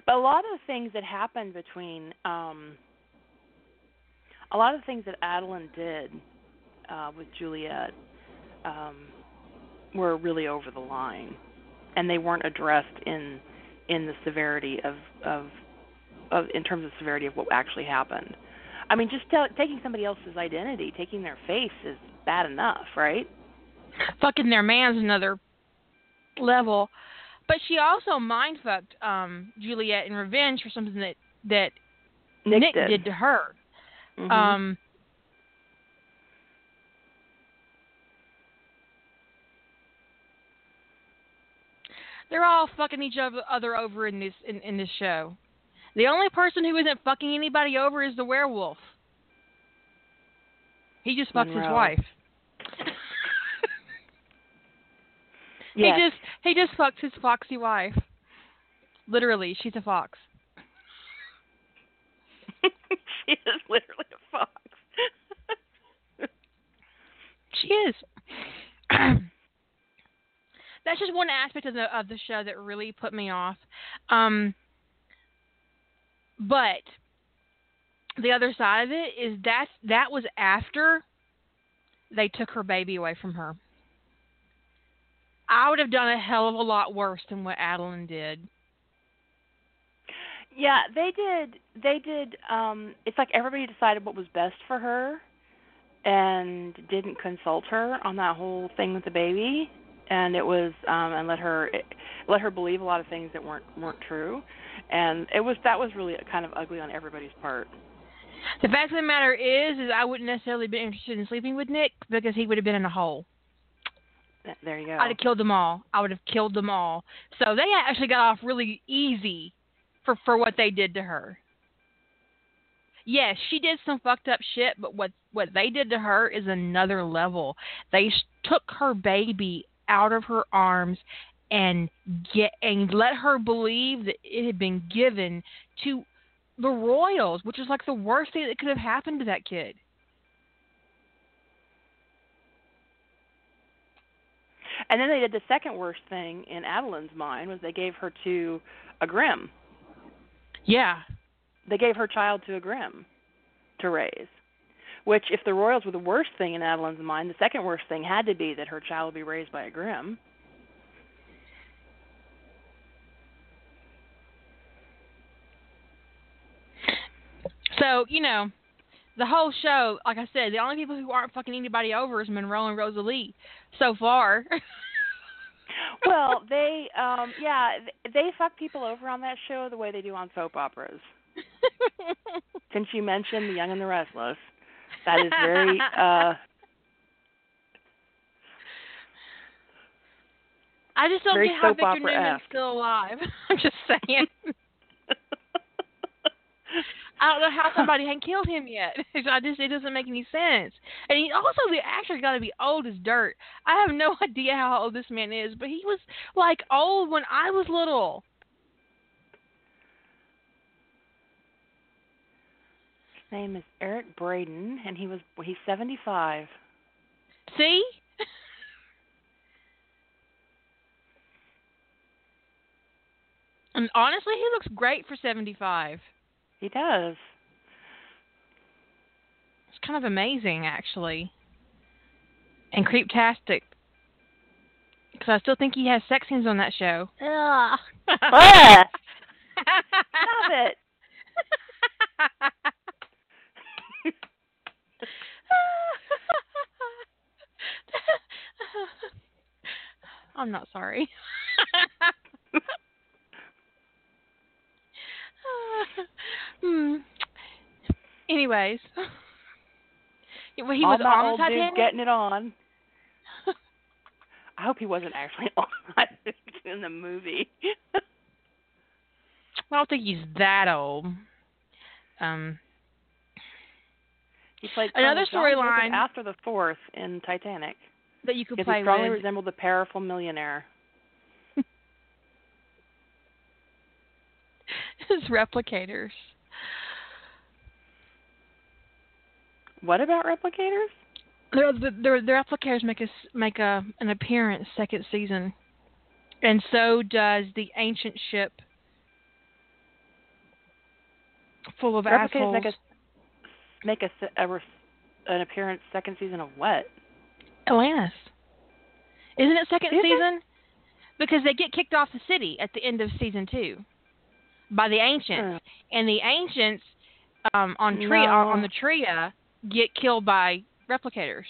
But a lot of the things that happened between um a lot of the things that Adalind did uh with Juliette um were really over the line and they weren't addressed in in the severity of of of in terms of severity of what actually happened. I mean just tell, taking somebody else's identity, taking their face is bad enough, right? Fucking their man's another level. But she also mind fucked um, Juliette in revenge for something that that Nick, did. to her. Mhm. Um, they're all fucking each other over in this in, in this show. The only person who isn't fucking anybody over is the werewolf. He just fucks his wife. yes. He just he just fucks his foxy wife. Literally, she's a fox. she is literally a fox. She is. That's just one aspect of the of the show that really put me off. Um, but the other side of it is that that was after they took her baby away from her. I would have done a hell of a lot worse than what Adalind did. Yeah, they did. They did. Um, it's like everybody decided what was best for her, and didn't consult her on that whole thing with the baby, and it was um, and let her it, let her believe a lot of things that weren't weren't true, and it was that was really kind of ugly on everybody's part. The fact of the matter is, is I wouldn't necessarily be interested in sleeping with Nick because he would have been in a hole. There you go. I'd have killed them all. I would have killed them all. So they actually got off really easy for for what they did to her. Yes, she did some fucked up shit, but what what they did to her is another level. They took her baby out of her arms and get and let her believe that it had been given to the royals, which is like the worst thing that could have happened to that kid. And then they did the second worst thing in Adalind's mind was they gave her to a Grimm. Yeah. They gave her child to a Grimm to raise. Which, if the royals were the worst thing in Adalind's mind, the second worst thing had to be that her child would be raised by a Grimm. So, you know, the whole show, like I said, the only people who aren't fucking anybody over is Monroe and Rosalee so far. well, they um yeah, they fuck people over on that show the way they do on soap operas. Since you mentioned The Young and the Restless, that is very uh I just don't get how Victor Newman's still alive. I'm just saying. I don't know how somebody hadn't killed him yet. I just it doesn't make any sense. And he also the actor's got to be old as dirt. I have no idea how old this man is, but he was like old when I was little. Name is Eric Braeden, and he was he's seventy five. See. and honestly, he looks great for seventy five. He does. It's kind of amazing, actually, and creeptastic. Because I still think he has sex scenes on that show. Ugh. Stop it. I'm not sorry. hmm. Anyways, he was my on old Titanic. Dude getting it on. I hope he wasn't actually on in the movie. I don't think he's that old. Um, he played another storyline after the fourth in Titanic. That you could play he strongly with. resembled the powerful millionaire. His replicators. What about replicators? The, the, the replicators make a make a an appearance second season, and so does the ancient ship full of replicators assholes. make a make a, a an appearance second season of what? Atlantis. Isn't it second Is season? It? Because they get kicked off the city at the end of season two by the ancients, and the ancients um, on Tria no. on the Tria get killed by replicators.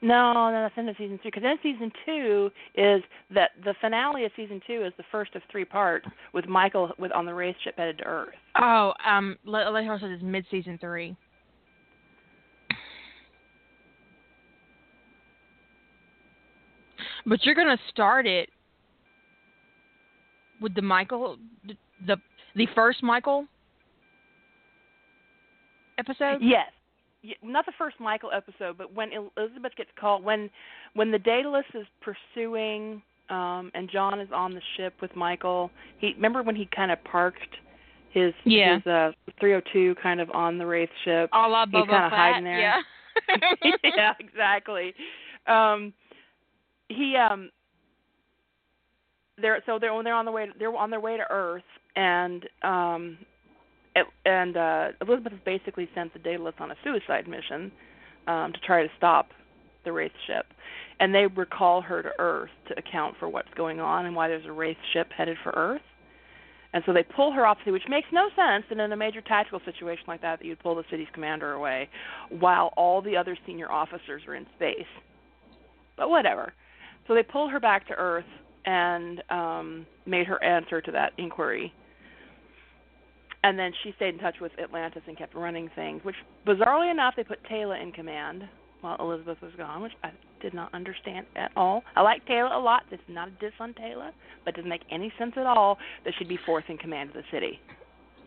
No, no, that's into season two. Because then season two is that the finale of season two is the first of three parts with Michael with on the wraith ship headed to Earth. Oh, um, Lighthouse says it's mid season three. But you're gonna start it with the Michael, the, the first Michael episode. Yes, not the first Michael episode, but when Elizabeth gets called, when when the Daedalus is pursuing, um, and John is on the ship with Michael. He remember when he kind of parked his yeah. his uh 302 kind of on the wraith ship. A la He's kind of hiding there. Yeah. yeah, exactly. Um, he um they're so they're when they're on the way they're on their way to Earth and um and uh Elizabeth has basically sent the Daedalus on a suicide mission um to try to stop the Wraith ship. And they recall her to Earth to account for what's going on and why there's a Wraith ship headed for Earth. And so they pull her off the sea, which makes no sense. And in a major tactical situation like that, that you'd pull the city's commander away while all the other senior officers are in space. But whatever. So they pulled her back to Earth and um, made her answer to that inquiry. And then she stayed in touch with Atlantis and kept running things, which bizarrely enough, they put Taylor in command while Elizabeth was gone, which I did not understand at all. I like Taylor a lot. This is not a diss on Taylor, but it doesn't make any sense at all that she'd be fourth in command of the city.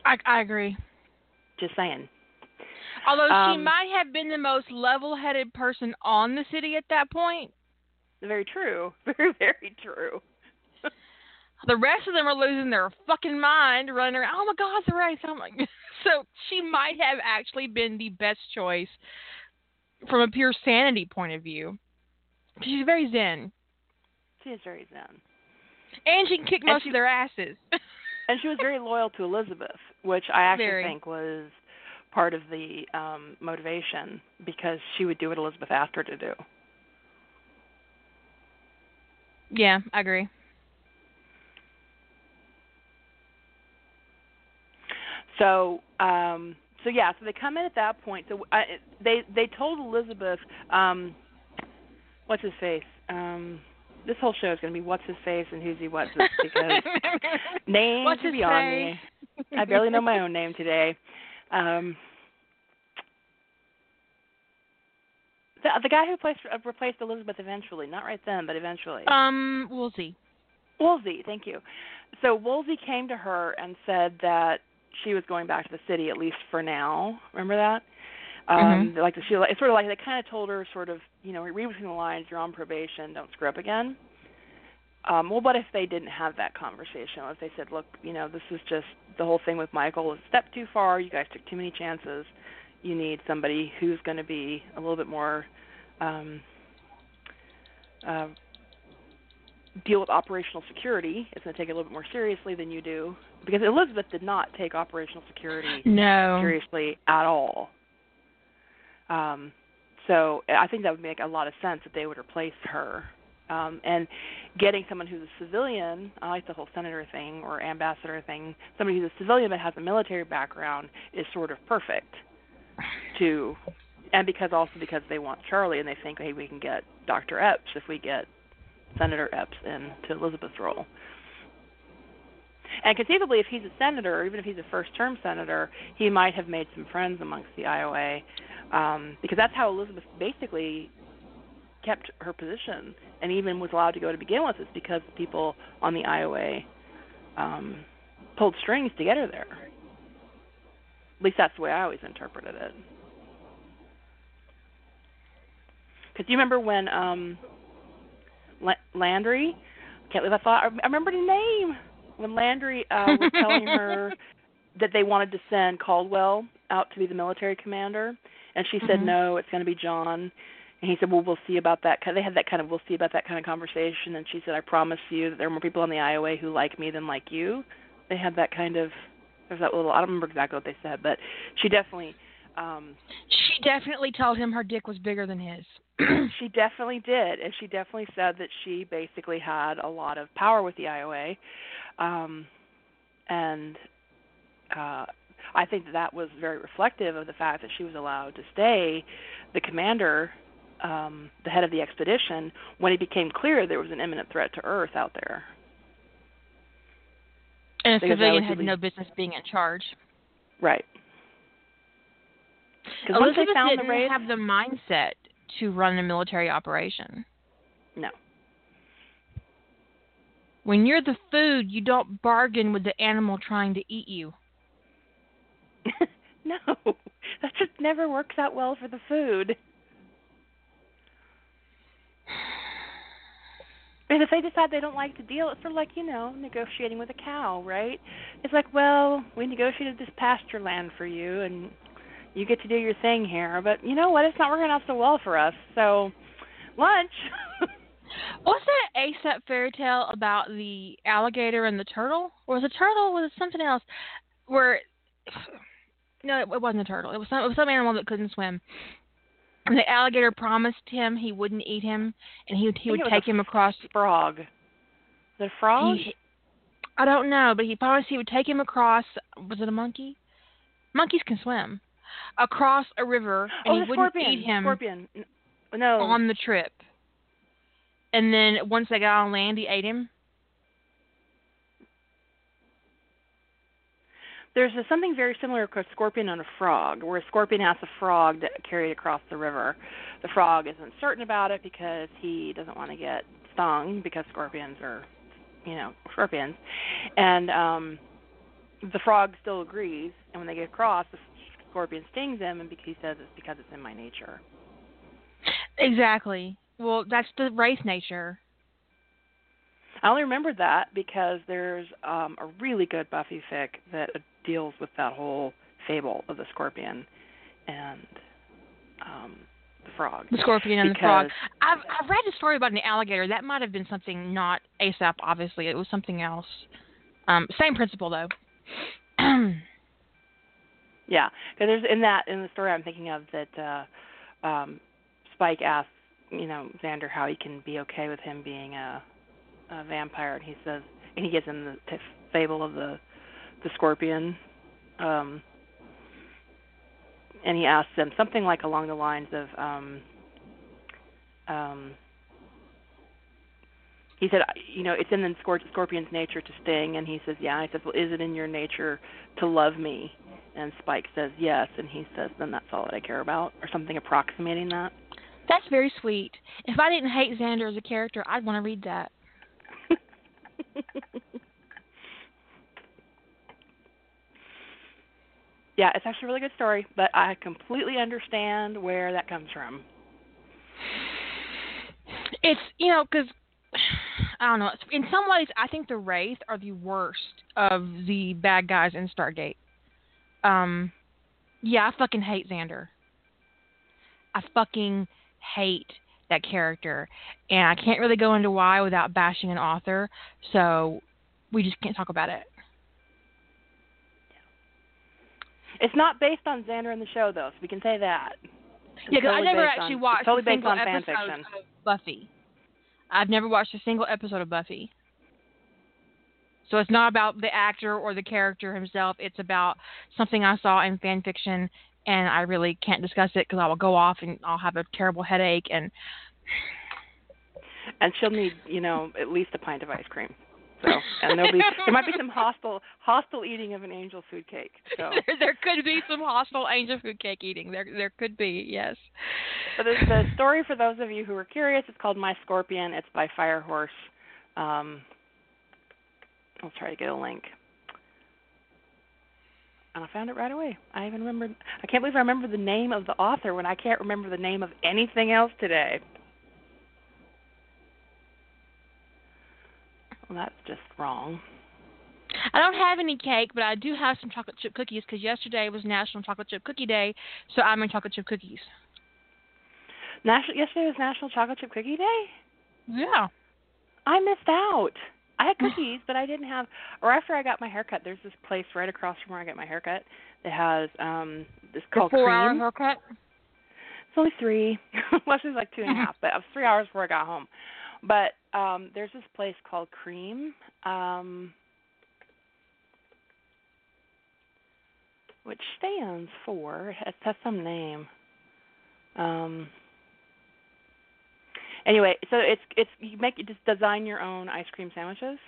I, I agree. Just saying. Although Um, she might have been the most level-headed person on the city at that point, Very true. Very, very true. The rest of them are losing their fucking mind, running around. Oh my God, it's a Wraith! Oh my. So she might have actually been the best choice from a pure sanity point of view. She's very zen, She is very zen. and she can kick And most she- of their asses. And she was very loyal to Elizabeth, which I actually Very. think was part of the um motivation because she would do what Elizabeth asked her to do. yeah, I agree. So, um, so yeah, so they come in at that point. So I, they they told Elizabeth, um, what's his face? Um, this whole show is going to be what's his face and who's he what's his because names What's are his beyond face? me. I barely know my own name today. Um, the the guy who placed, uh, replaced Elizabeth eventually, not right then, but eventually. Um, we'll. Woolsey, thank you. So Woolsey came to her and said that she was going back to the city at least for now. Remember that? Um like she it's sort of like they kind of told her sort of, you know, read between the lines, you're on probation, don't screw up again. Um well, what if they didn't have that conversation? What if they said, "Look, you know, this is just the whole thing with Michael is a step too far. You guys took too many chances. You need somebody who's going to be a little bit more um uh, deal with operational security. It's going to take it a little bit more seriously than you do because Elizabeth did not take operational security No. seriously at all. Um, so I think that would make a lot of sense that they would replace her. Um, and getting someone who's a civilian, I like the whole senator thing or ambassador thing, somebody who's a civilian but has a military background is sort of perfect to and because also because they want Charlie and they think, hey, we can get Dr. Eppes if we get Senator Eppes into Elizabeth's role. And conceivably, if he's a senator, or even if he's a first-term senator, he might have made some friends amongst the IOA, um, because that's how Elizabeth basically kept her position, and even was allowed to go to begin with, is because people on the IOA um, pulled strings to get her there. At least that's the way I always interpreted it. Because you remember when um, Landry, can't believe I thought I remembered his name when Landry uh, was telling her that they wanted to send Caldwell out to be the military commander, and she said Mhm. no, it's going to be John. And he said, "Well, we'll see about that." They had that kind of "we'll see about that" kind of conversation, and she said, "I promise you that there are more people on the IOA who like me than like you." They had that kind of there's that little I don't remember exactly what they said, but she definitely um She definitely told him her dick was bigger than his. she definitely did, and she definitely said that she basically had a lot of power with the IOA, um, and uh, I think that that was very reflective of the fact that she was allowed to stay the commander, um, the head of the expedition, when it became clear there was an imminent threat to Earth out there. and a civilian had no business being in charge. Right. Because once they Elizabeth found didn't the have the mindset to run a military operation. no. When you're the food, you don't bargain with the animal trying to eat you. no, that just never works out well for the food. And if they decide they don't like the deal, it's sort of like, you know, negotiating with a cow, right? It's like, well, we negotiated this pasture land for you and you get to do your thing here, but you know what? It's not working out so well for us. So, lunch. What's that Aesop fairy tale about the alligator and the turtle? Or was it turtle? Was it something else? Where no, it wasn't a turtle. It was some it was some animal that couldn't swim. And the alligator promised him he wouldn't eat him, and he would he would take him across. frog. The frog? He, I don't know, but he promised he would take him across. Was it a monkey? Monkeys can swim across a river, and oh, he wouldn't scorpion. eat him Scorpion. No. on the trip. And then once they got on land, he ate him. there's a, something very similar with a scorpion and a frog, where a scorpion has a frog that carried across the river. The frog isn't certain about it because he doesn't want to get stung because scorpions are, you know, scorpions, and um, the frog still agrees. And when they get across, the scorpion stings him, and he says it's because it's in my nature. Exactly. Well, that's the Wraith nature. I only remember that because there's um a really good Buffy fic that deals with that whole fable of the scorpion and um the frog. The scorpion and because, the frog. I've I've read a story about an alligator. That might have been something not Aesop. Obviously, it was something else. Um, same principle though. yeah, because there's in that in the story I'm thinking of that uh um Spike asks you know Xander how he can be okay with him being a, a vampire, and he says, and he gives him the t- fable of the the scorpion, um, and he asks them something like along the lines of, um, um, he said, you know, it's in the scorpion's nature to sting, and he says, yeah. And I said, well, is it in your nature to love me? And Spike says, yes, and he says, then that's all that I care about, or something approximating that. That's very sweet. If I didn't hate Xander as a character, I'd want to read that. yeah, it's actually a really good story, but I completely understand where that comes from. It's, you know, because I don't know. In some ways, I think the Wraith are the worst of the bad guys in Stargate. Um, yeah, I fucking hate Xander. I fucking hate that character, and I can't really go into why without bashing an author. So we just can't talk about it. It's not based on Xander in the show, though, so we can say that. It's yeah, because totally I never actually on, watched totally a single episode of Buffy. I've never watched a single episode of Buffy. So it's not about the actor or the character himself. It's about something I saw in fan fiction and I really can't discuss it because I will go off and I'll have a terrible headache and. And she'll need, you know, at least a pint of ice cream. So, and there'll be there might be some hostile hostile eating of an angel food cake. So there, there could be some hostile angel food cake eating. There there could be yes. So the, the story for those of you who are curious, it's called My Scorpion. It's by Firehorse. Um, I'll try to get a link and I found it right away. I even remembered. I can't believe I remember the name of the author when I can't remember the name of anything else today. Well, that's just wrong. I don't have any cake, but I do have some chocolate chip cookies because yesterday was National Chocolate Chip Cookie Day, so I'm in chocolate chip cookies. National yesterday was National Chocolate Chip Cookie Day. Yeah. I missed out. I had cookies, but I didn't have. Or after I got my haircut, there's this place right across from where I get my haircut that has um this called the four Cream. hour haircut. It's only three. well, was like two and a half, but it was three hours before I got home. But um there's this place called Cream, um, which stands for it has some name. Um, anyway, so it's it's you make you just design your own ice cream sandwiches.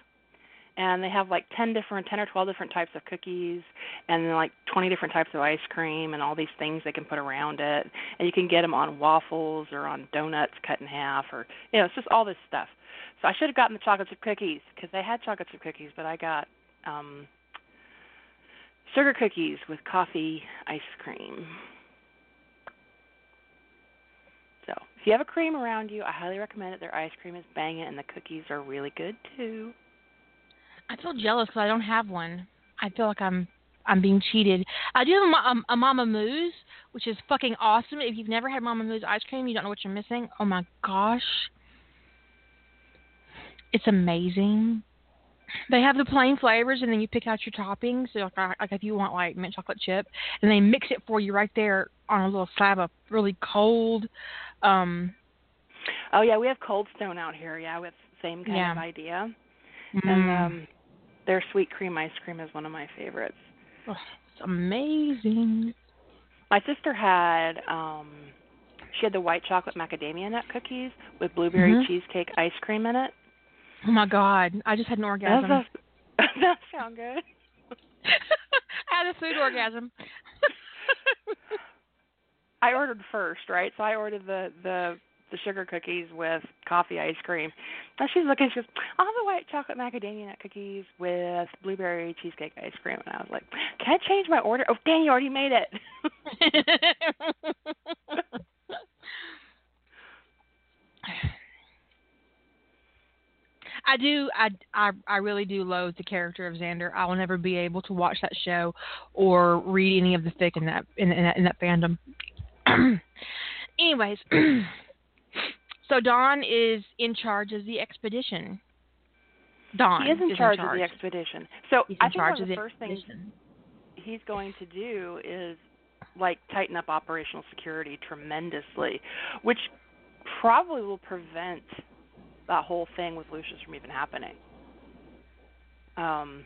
And they have like 10 different 10 or 12 different types of cookies and like 20 different types of ice cream and all these things they can put around it. And you can get them on waffles or on donuts cut in half or you know, it's just all this stuff. So I should have gotten the chocolate chip cookies because they had chocolate chip cookies, but I got um sugar cookies with coffee ice cream. So if you have a cream around you, I highly recommend it. Their ice cream is banging, and the cookies are really good too. I feel jealous because I don't have one. I feel like I'm I'm being cheated. I do have a, a, um, a Mama Moo's, which is fucking awesome. If you've never had Mama Moo's ice cream, you don't know what you're missing. Oh my gosh, it's amazing. They have the plain flavors, and then you pick out your toppings. So like, like if you want like mint chocolate chip, and they mix it for you right there on a little slab of really cold. Um, oh yeah, we have Cold Stone out here. Yeah, with same kind yeah. of idea. Mm. And um, their sweet cream ice cream is one of my favorites. Oh, it's amazing. My sister had um she had the white chocolate macadamia nut cookies with blueberry mm-hmm. cheesecake ice cream in it. Oh my god, I just had an orgasm. That, that sound good. I had a food orgasm. I ordered first, right? So I ordered the the the sugar cookies with coffee ice cream. And she's looking, she goes, I'll have the white chocolate macadamia nut cookies with blueberry cheesecake ice cream. And I was like, Can I change my order? Oh, dang, you already made it. I do. I, I I really do loathe the character of Xander. I will never be able to watch that show or read any of the fic in that in, in that, in that fandom. Anyways, so Don is in charge of the expedition. Don he is in, is charge, in charge, of the expedition. So He's I in think one of the first things he's going to do is like tighten up operational security tremendously, which probably will prevent that whole thing with Lucius from even happening. Um,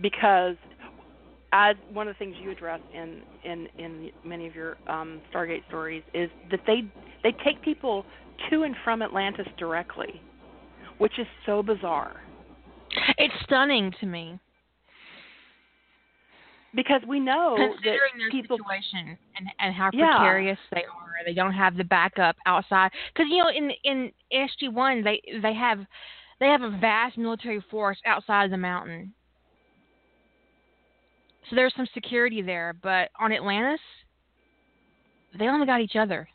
because as one of the things you address in in in many of your um, Stargate stories is that they they take people to and from Atlantis directly, which is so bizarre. It's stunning to me. Because we know considering that their people situation and and how Yeah. precarious they are. They don't have the backup outside because you know in in SG one they they have they have a vast military force outside of the mountain. So there's some security there, but on Atlantis, they only got each other.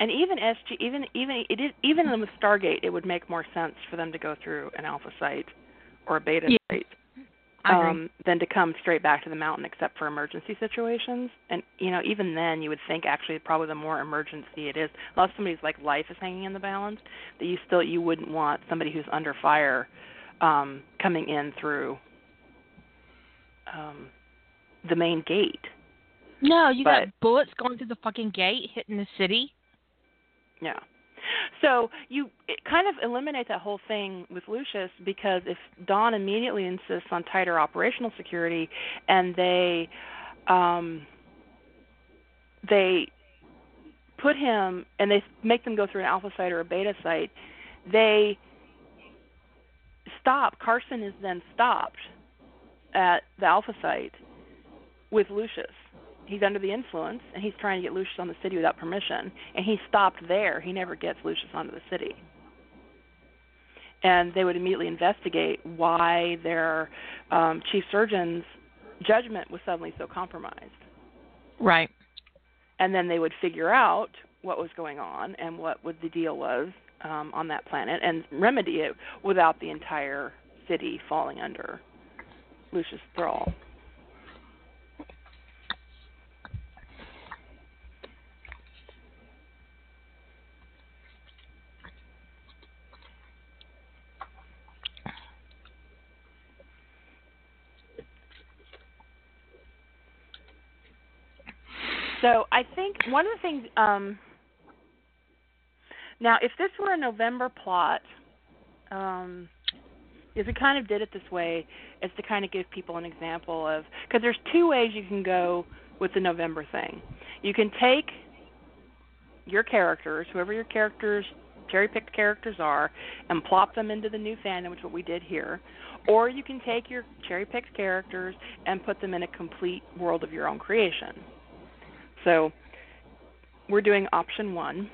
and even SG even even it is even with Stargate it would make more sense for them to go through an alpha site or a beta Yeah. site. Um than to come straight back to the mountain except for emergency situations and you know even then you would think actually probably the more emergency it is unless somebody's like life is hanging in the balance that you still you wouldn't want somebody who's under fire um coming in through um the main gate no, you but- got bullets going through the fucking gate, hitting the city. Yeah. So you kind of eliminate that whole thing with Lucius because if Don immediately insists on tighter operational security and they um they put him and they make them go through an alpha site or a beta site, they stop Carson is then stopped at the alpha site with Lucius he's under the influence and he's trying to get Lucius on the city without permission and he stopped there. He never gets Lucius onto the city. And they would immediately investigate why their um, chief surgeon's judgment was suddenly so compromised. Right. And then they would figure out what was going on and what, what the deal was um, on that planet and remedy it without the entire city falling under Lucius' thrall. So I think one of the things um now if this were a November plot, um if we kind of did it this way, is to kind of give people an example of because there's two ways you can go with the November thing. You can take your characters, whoever your characters, cherry picked characters are, and plop them into the new fandom, which is what we did here. Or you can take your cherry picked characters and put them in a complete world of your own creation. So we're doing option one,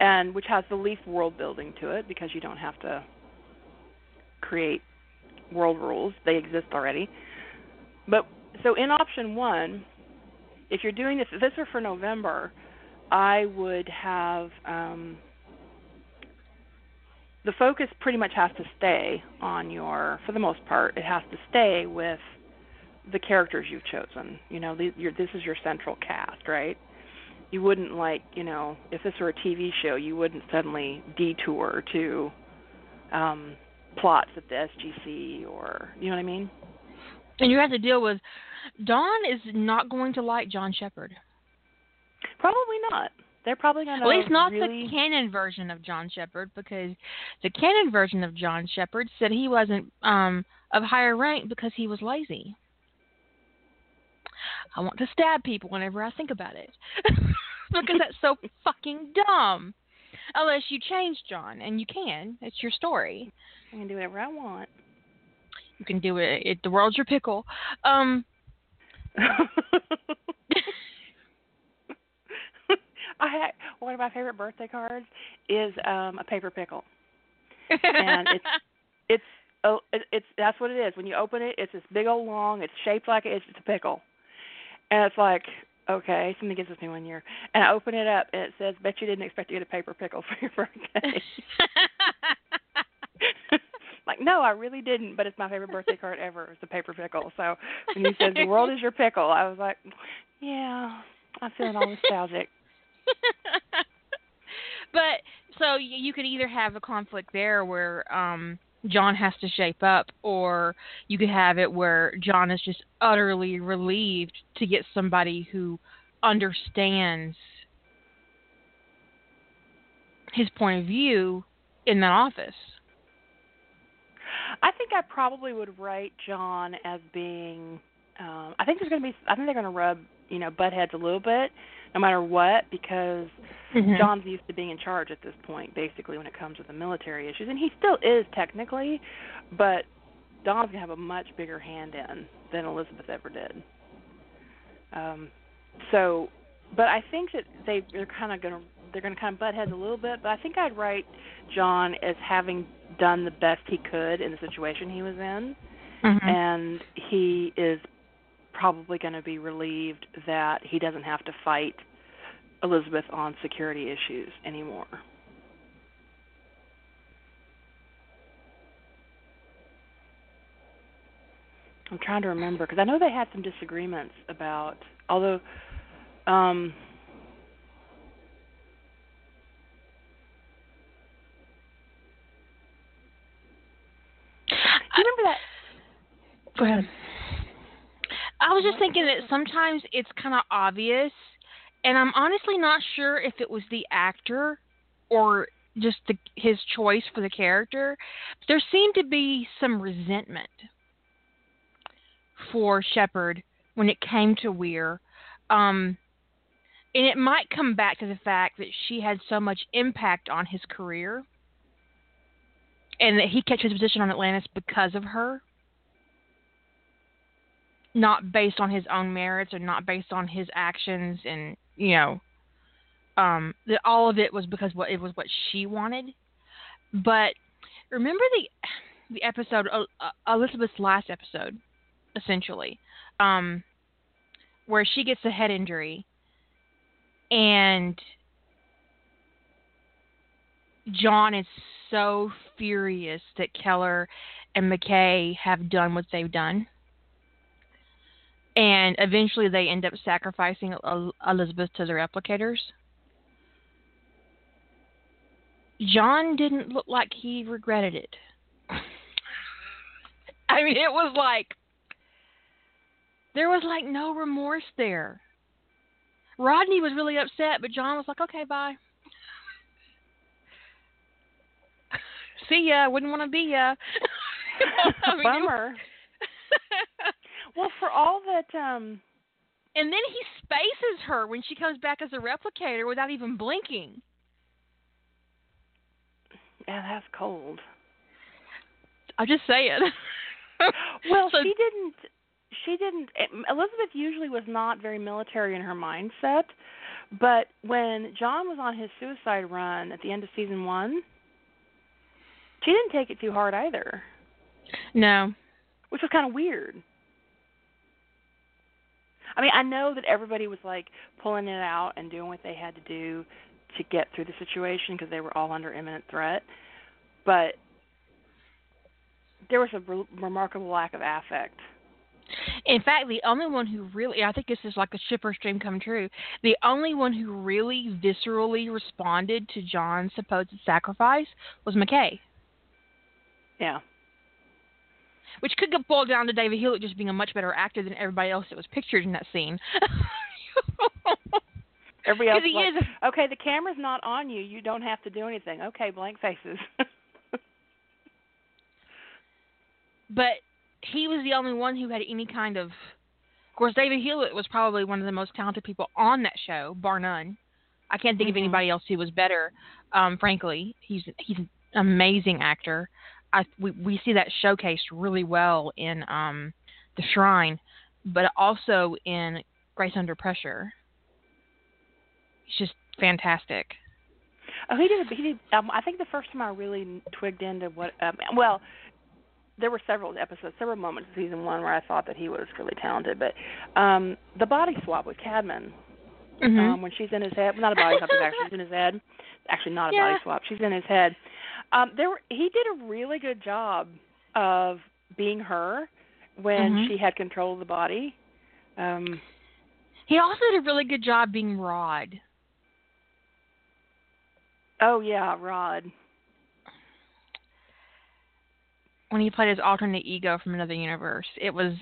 and which has the least world building to it because you don't have to create world rules; they exist already. But so in option one, if you're doing this, if this were for November, I would have um, the focus pretty much has to stay on your, for the most part, it has to stay with the characters you've chosen. You know, your, this is your central cast, right? You wouldn't like, you know, if this were a TV show, you wouldn't suddenly detour to um, plots at the SGC or, you know what I mean? And you have to deal with Don is not going to like John Sheppard. Probably not. They're probably going to At least not really... the canon version of John Sheppard, because the canon version of John Sheppard said he wasn't um, of higher rank because he was lazy. I want to stab people whenever I think about it. because that's so fucking dumb. Unless you change John, and you can. It's your story. I can do whatever I want. You can do it. it the world's your pickle. Um. I had, one of my favorite birthday cards is um a paper pickle, and it's it's oh it, it's that's what it is. When you open it, it's this big old long. It's shaped like it's, it's a pickle, and it's like okay, somebody gives this me one year, and I open it up and it says, "Bet you didn't expect to get a paper pickle for your birthday." like, no, I really didn't, but it's my favorite birthday card ever. It's a paper pickle. So when he says, "The world is your pickle," I was like, "Yeah, I'm feeling all nostalgic." but so you could either have a conflict there where um John has to shape up, or you could have it where John is just utterly relieved to get somebody who understands his point of view in that office. I think I probably would rate John as being. Um, I think there's going to be. I think they're going to rub you know butt heads a little bit no matter what because mm-hmm. John's used to being in charge at this point basically when it comes to the military issues and he still is technically but Don's gonna have a much bigger hand in than Elizabeth ever did. Um so but I think that they they're kind of gonna they're gonna kind of butt heads a little bit, but I think I'd write John as having done the best he could in the situation he was in, mm-hmm. and he is probably going to be relieved that he doesn't have to fight Elizabeth on security issues anymore. I'm trying to remember because I know they had some disagreements about, although, um, Do you remember that? Go ahead. I was just thinking that sometimes it's kind of obvious, and I'm honestly not sure if it was the actor or just the, his choice for the character. There seemed to be some resentment for Sheppard when it came to Weir. Um, and it might come back to the fact that she had so much impact on his career and that he kept his position on Atlantis because of her not based on his own merits or not based on his actions and you know um that all of it was because what it was what she wanted. But remember the the episode uh, Elizabeth's last episode essentially um where she gets a head injury and John is so furious that Keller and McKay have done what they've done and eventually they end up sacrificing Elizabeth to the replicators. John didn't look like he regretted it. I mean, it was like there was like no remorse there. Rodney was really upset, but John was like, "Okay, bye. See ya. Wouldn't want to be ya." I mean, Bummer. Well, for all that um and then he spaces her when she comes back as a replicator without even blinking. Yeah, that's cold. I'm just saying. well, so, she didn't. She didn't. Eh, Elizabeth usually was not very military in her mindset, but when John was on his suicide run at the end of season one, she didn't take it too hard either. No. Which was kind of weird. I mean, I know that everybody was like pulling it out and doing what they had to do to get through the situation because they were all under imminent threat, but there was a re- remarkable lack of affect. In fact, the only one who really, I think this is like a shipper's dream come true, the only one who really viscerally responded to John's supposed sacrifice was McKay. Yeah which could get boiled down to David Hewlett just being a much better actor than everybody else that was pictured in that scene. Everybody else okay. The camera's not on you. You don't have to do anything. Okay, blank faces. but he was the only one who had any kind of. Of course, David Hewlett was probably one of the most talented people on that show, bar none. I can't think mm-hmm. of anybody else who was better. Um, frankly, he's he's an amazing actor. I we we see that showcased really well in um, The Shrine, but also in Grace Under Pressure. He's just fantastic. Oh, he did. He did. Um, I think the first time I really twigged into what. Um, well, there were several episodes, several moments in season one where I thought that he was really talented. But um the body swap with Cadman, mm-hmm. um, when she's in his head, not a body swap, actually she's in his head. Actually, not a yeah. body swap. She's in his head. Um, there, were, he did a really good job of being her when mm-hmm. she had control of the body. Um, he also did a really good job being Rod. Oh yeah, Rod. When he played his alternate ego from another universe, it was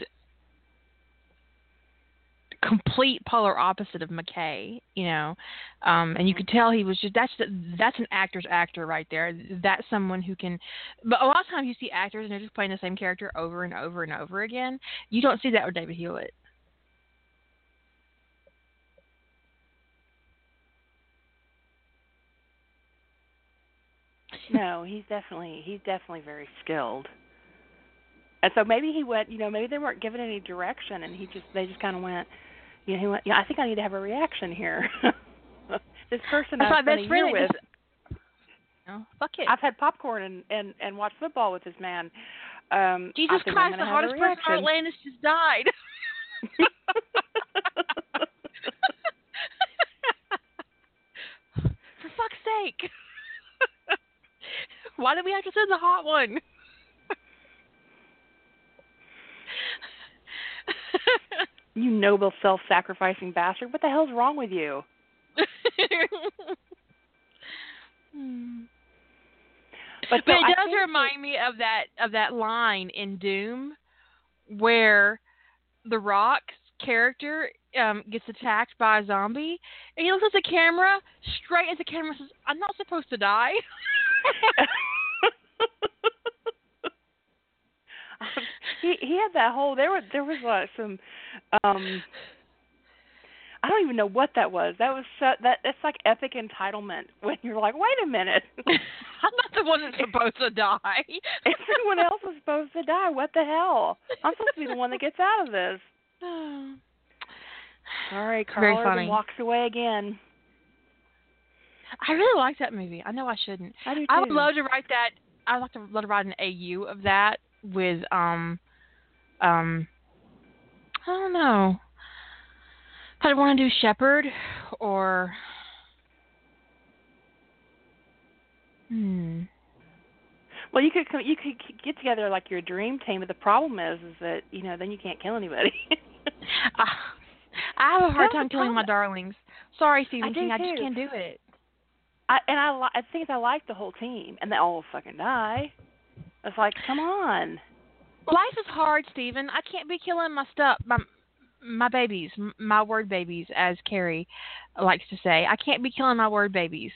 complete polar opposite of McKay, you know, um, and you could tell he was just that's that's an actor's actor right there. That's someone who can. But a lot of times you see actors and they're just playing the same character over and over and over again. You don't see that with David Hewlett. no, he's definitely he's definitely very skilled. And so maybe he went, you know, maybe they weren't given any direction, and he just they just kind of went, you know, yeah, I think I need to have a reaction here. this person That's I've my spent best a year friend with. Just, fuck it. I've had popcorn and and and watched football with this man. Um, Jesus Christ, the hottest person on Atlantis just died. For fuck's sake. Why did we have to send the hot one? You noble self-sacrificing bastard! What the hell's wrong with you? But, so it does remind me of that of that line in Doom where the Rock's character um, gets attacked by a zombie, and he looks at the camera straight at the camera and says, "I'm not supposed to die." he he had that whole there was there was like some um I don't even know what that was. That was so, that that's like epic entitlement when you're like, wait a minute, I'm not the one that's supposed to die. Everyone else is supposed to die. What the hell? I'm supposed to be the one that gets out of this. All right. Urban walks away again. I really like that movie. I know I shouldn't. I do too. I would love to write that. I'd like to love to write an AU of that with um um I don't know. I want to do Sheppard or hmm. Well, you could you could get together like your dream team, but the problem is, is that you know then you can't kill anybody. I, I have a hard That's time killing my darlings. Sorry, Stephen I King. I just can't do it. I, and I, I think I like the whole team, and they all fucking die. It's like, come on. Life is hard, Stephen. I can't be killing my stuff, my my babies, my word babies, as Carrie likes to say. I can't be killing my word babies.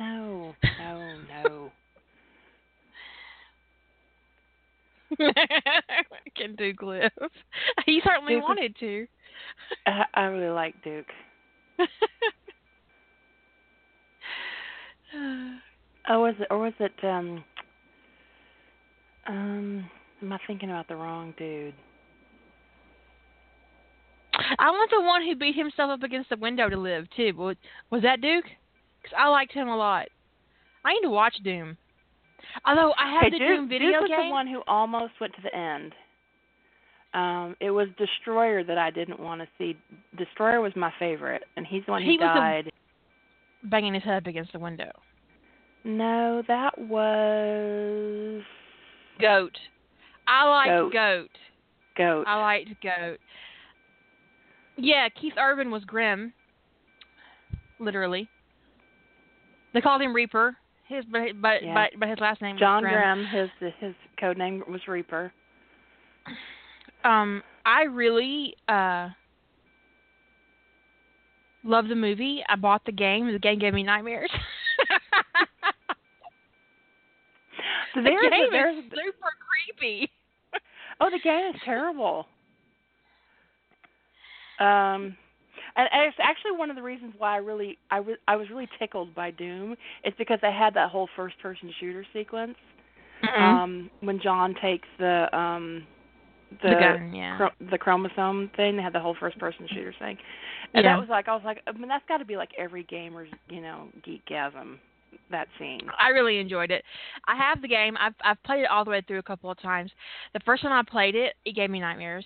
No, no, no. can do Cliff. He certainly Duke wanted to. I, I really like Duke. Oh, was it or was it um um am I thinking about the wrong dude? I want the one who beat himself up against the window to live too. Was was that Duke? Because I liked him a lot. I need to watch Doom. Although I have Okay, the Duke, Doom video Duke was game. the one who almost went to the end. Um, it was Destroyer that I didn't want to see. Destroyer was my favorite, and he's the one who He the- died. banging his head up against the window. No, that was Goat. I liked Goat. Goat. Goat. I liked Goat. Yeah, Keith Urban was grim. Literally. They called him Reaper. His but but Yeah. but, but his last name John was Grim. Grimm, his his code name was Reaper. Um, I really uh love the movie. I bought the game. The game gave me nightmares. So the there's game there's is super creepy. oh the game is terrible. Um, And, it's actually one of the reasons why I really I was I was really tickled by Doom. It's because they had that whole first person shooter sequence. Mm-hmm. Um when John takes the um the The gun, yeah. chro- the chromosome thing, they had the whole first person shooter thing. And Yeah. that was like I was like I mean that's got to be like every gamer's, you know, geekgasm that scene. I really enjoyed it. I have the game. I've I've played it all the way through a couple of times. The first time I played it, it gave me nightmares.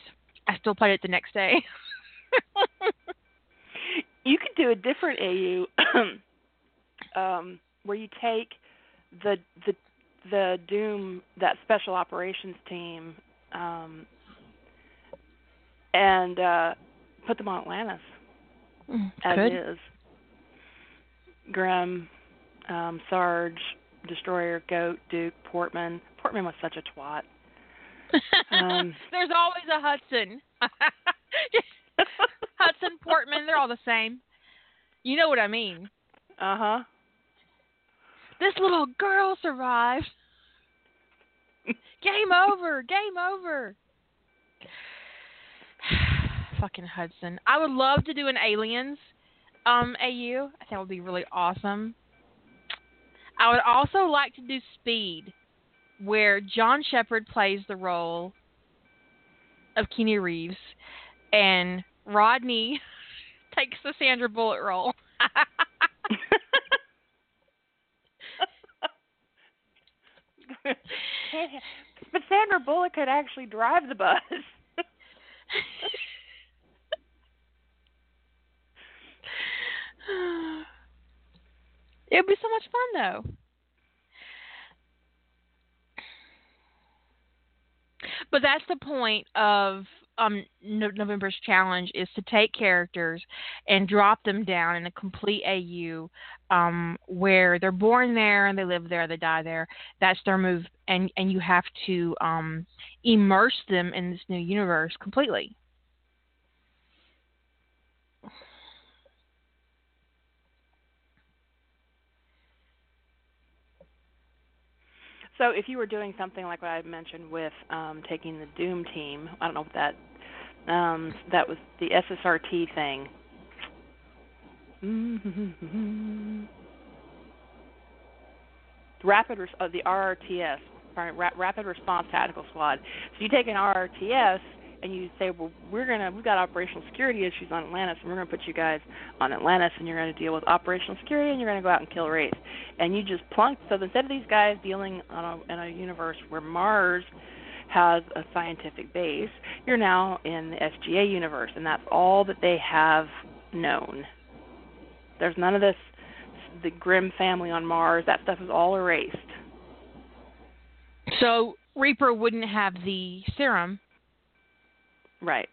I still played it the next day. You could do a different AU um where you take the the the Doom that special operations team um and uh put them on Atlantis as Could. is. Grimm, um, Sarge, Destroyer, Goat, Duke, Portman. Portman was such a twat. Um, There's always a Hudson. Hudson, Portman, they're all the same. You know what I mean. Uh huh. This little girl survived. Game over. Game over. Fucking Hudson. I would love to do an Aliens um AU. I think that would be really awesome. I would also like to do Speed, where John Sheppard plays the role of Keanu Reeves, and Rodney takes the Sandra Bullock role. but Sandra Bullock could actually drive the bus. It would be so much fun though. But that's the point of um no- November's challenge is to take characters and drop them down in a complete AU um where they're born there and they live there, they die there. That's their move and and you have to um immerse them in this new universe completely. So if you were doing something like what I mentioned with um taking the Doom team, I don't know if that um that was the SSRT thing. Rapid uh, the RRTS, Ra- Rapid Response Tactical Squad. So you take an RRTS and you say, well, we're gonna we've got operational security issues on Atlantis, and we're gonna put you guys on Atlantis, and you're gonna deal with operational security, and you're gonna go out and kill Wraith. And you just plunk. So instead of these guys dealing on a, in a universe where Mars has a scientific base, you're now in the SGA universe, and that's all that they have known. There's none of this, the Grimm family on Mars. That stuff is all erased. So Reaper wouldn't have the serum Right.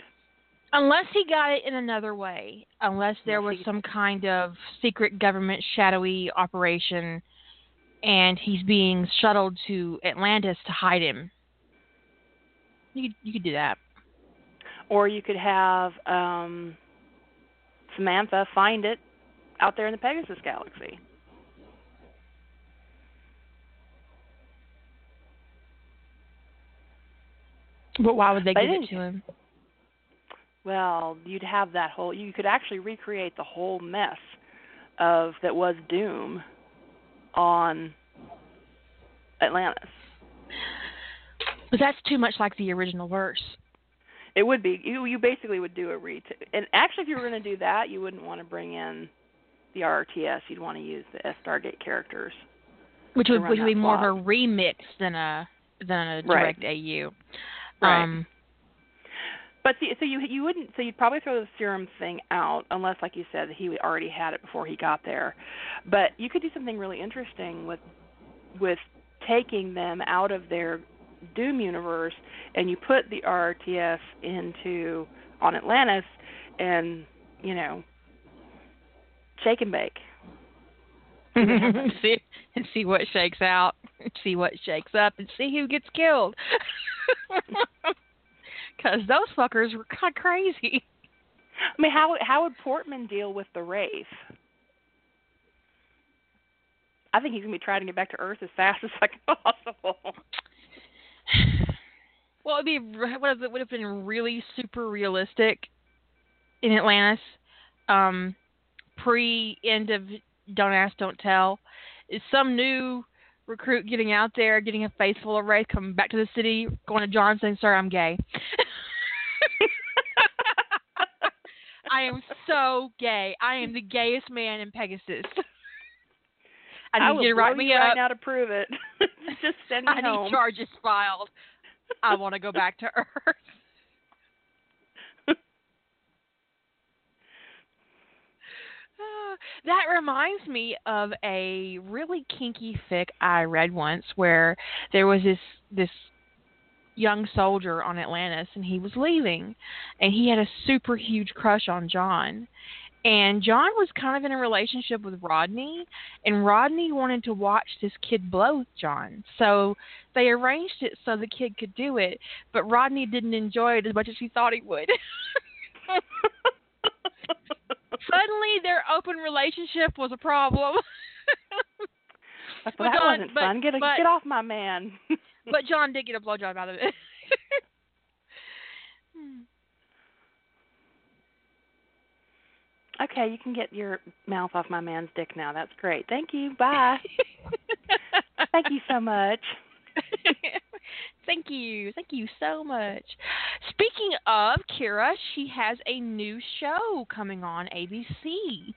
unless he got it in another way. Unless there was some kind of secret government shadowy operation, and he's being shuttled to Atlantis to hide him. You could, you could do that. Or you could have um, Samantha find it out there in the Pegasus galaxy. But why would they But give it to him? Well, you'd have that whole. You could actually recreate the whole mess of that was Doom on Atlantis. But that's too much like the original verse. It would be you. You basically would do a ret. And actually, if you were going to do that, you wouldn't want to bring in the RRTS. You'd want to use the S Stargate characters. Which would, would be that more of a remix than a than a Right. direct AU. Right. Um, But see, so you you wouldn't. So you'd probably throw the serum thing out unless, like you said, he already had it before he got there. But you could do something really interesting with with taking them out of their Doom universe, and you put the RRTS into on Atlantis, and you know, shake and bake. see and see what shakes out, see what shakes up, and see who gets killed. Because those fuckers were kind of crazy. I mean, how how would Portman deal with the Wraith? I think he's gonna be trying to get back to Earth as fast as fucking possible. Well, it'd be what it would have been really super realistic in Atlantis. um, pre end of Don't Ask, Don't Tell. Is some new recruit getting out there, getting a face full of Wraith, coming back to the city, going to John saying, "Sir, I'm gay." I am so gay. I am the gayest man in Pegasus. I need I will you to write me right now to prove it. Just send me I home. need charges filed. I want to go back to Earth. that reminds me of a really kinky fic I read once where there was this this young soldier on Atlantis and he was leaving and he had a super huge crush on John. And John was kind of in a relationship with Rodney and Rodney wanted to watch this kid blow John. So they arranged it so the kid could do it, but Rodney didn't enjoy it as much as he thought he would. Suddenly their open relationship was a problem. But that John- wasn't but- fun. Get a, but- get off my man. but John did get a blowjob out of it. okay, you can get your mouth off my man's dick now. That's great. Thank you. Bye. Thank you so much. Thank you. Thank you so much. Speaking of Kyra, she has a new show coming on ABC.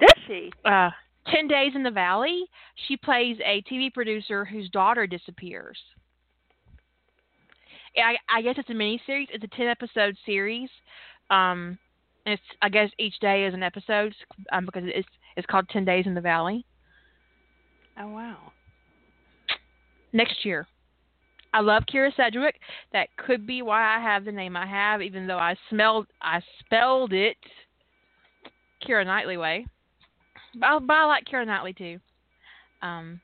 Does she? Uh, 10 Days in the Valley. She plays a TV producer whose daughter disappears. I, I guess it's a mini series. It's a 10 episode series. Um, it's I guess each day is an episode um, because it's it's called 10 Days in the Valley. Oh wow. next year. I love Kyra Sedgwick. That could be why I have the name I have, even though I smelled I spelled it Keira Knightley way. But I, but I like Keira Knightley too. Um,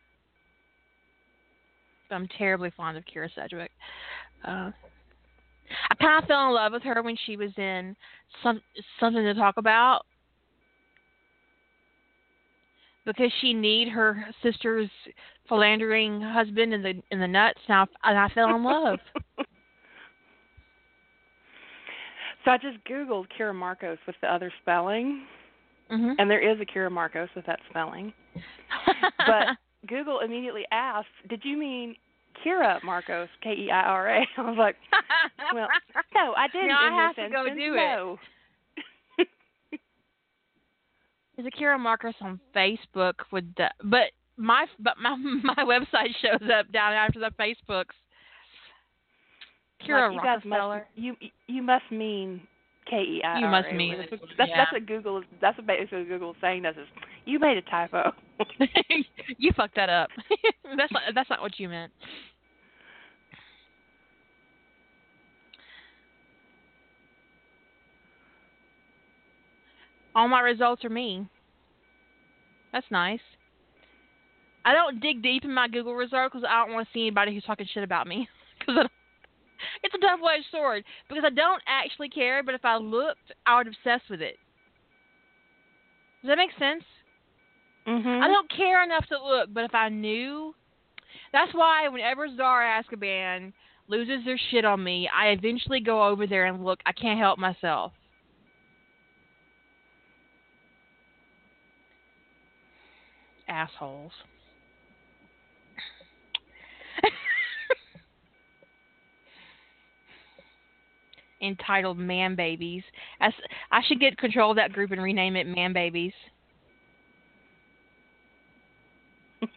but I'm terribly fond of Kyra Sedgwick. Uh, I kind of fell in love with her when she was in some something to talk about because she need her sister's philandering husband in the in the nuts. Now and I fell in love. So I just googled Kyra Marcos with the other spelling, hmm and there is a Kyra Marcos with that spelling. But Google immediately asked, "Did you mean Keira Marcos? K E I R A?" I was like, "Well, no, I didn't." Now I have to go do it. no. There's a Kira Marcus on Facebook with the but my but my my website shows up down after the Facebooks. Kira like, you Rockefeller. must you you must mean K E I R A. You must mean That's Yeah. that's what Google. That's what basically what Google is saying. Does is you made a typo. you fucked that up. that's not that's not what you meant. All my results are me. That's nice. I don't dig deep in my Google results because I don't want to see anybody who's talking shit about me. Because it's a double-edged sword. Because I don't actually care, but if I looked, I would obsess with it. Does that make sense? mhm. I don't care enough to look, but if I knew, that's why whenever Zara Azkaban loses their shit on me, I eventually go over there and look. I can't help myself. Assholes. Entitled Man Babies. As I should get control of that group and rename it Man Babies.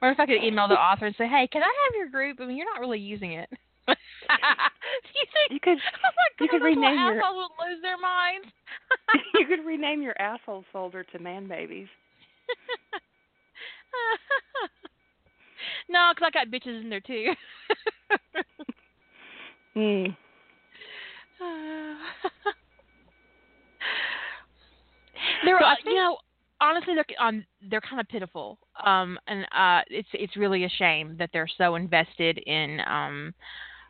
Or if I could email the author and say, "Hey, can I have your group? I mean, you're not really using it." You think? You could Oh my you God, could rename your- assholes would lose their minds. you could rename your asshole folder to man babies. no, because I got bitches in there too. Hmm. they're, So uh, you know, honestly, they're um, they're kind of pitiful. Um, and uh, it's it's really a shame that they're so invested in um,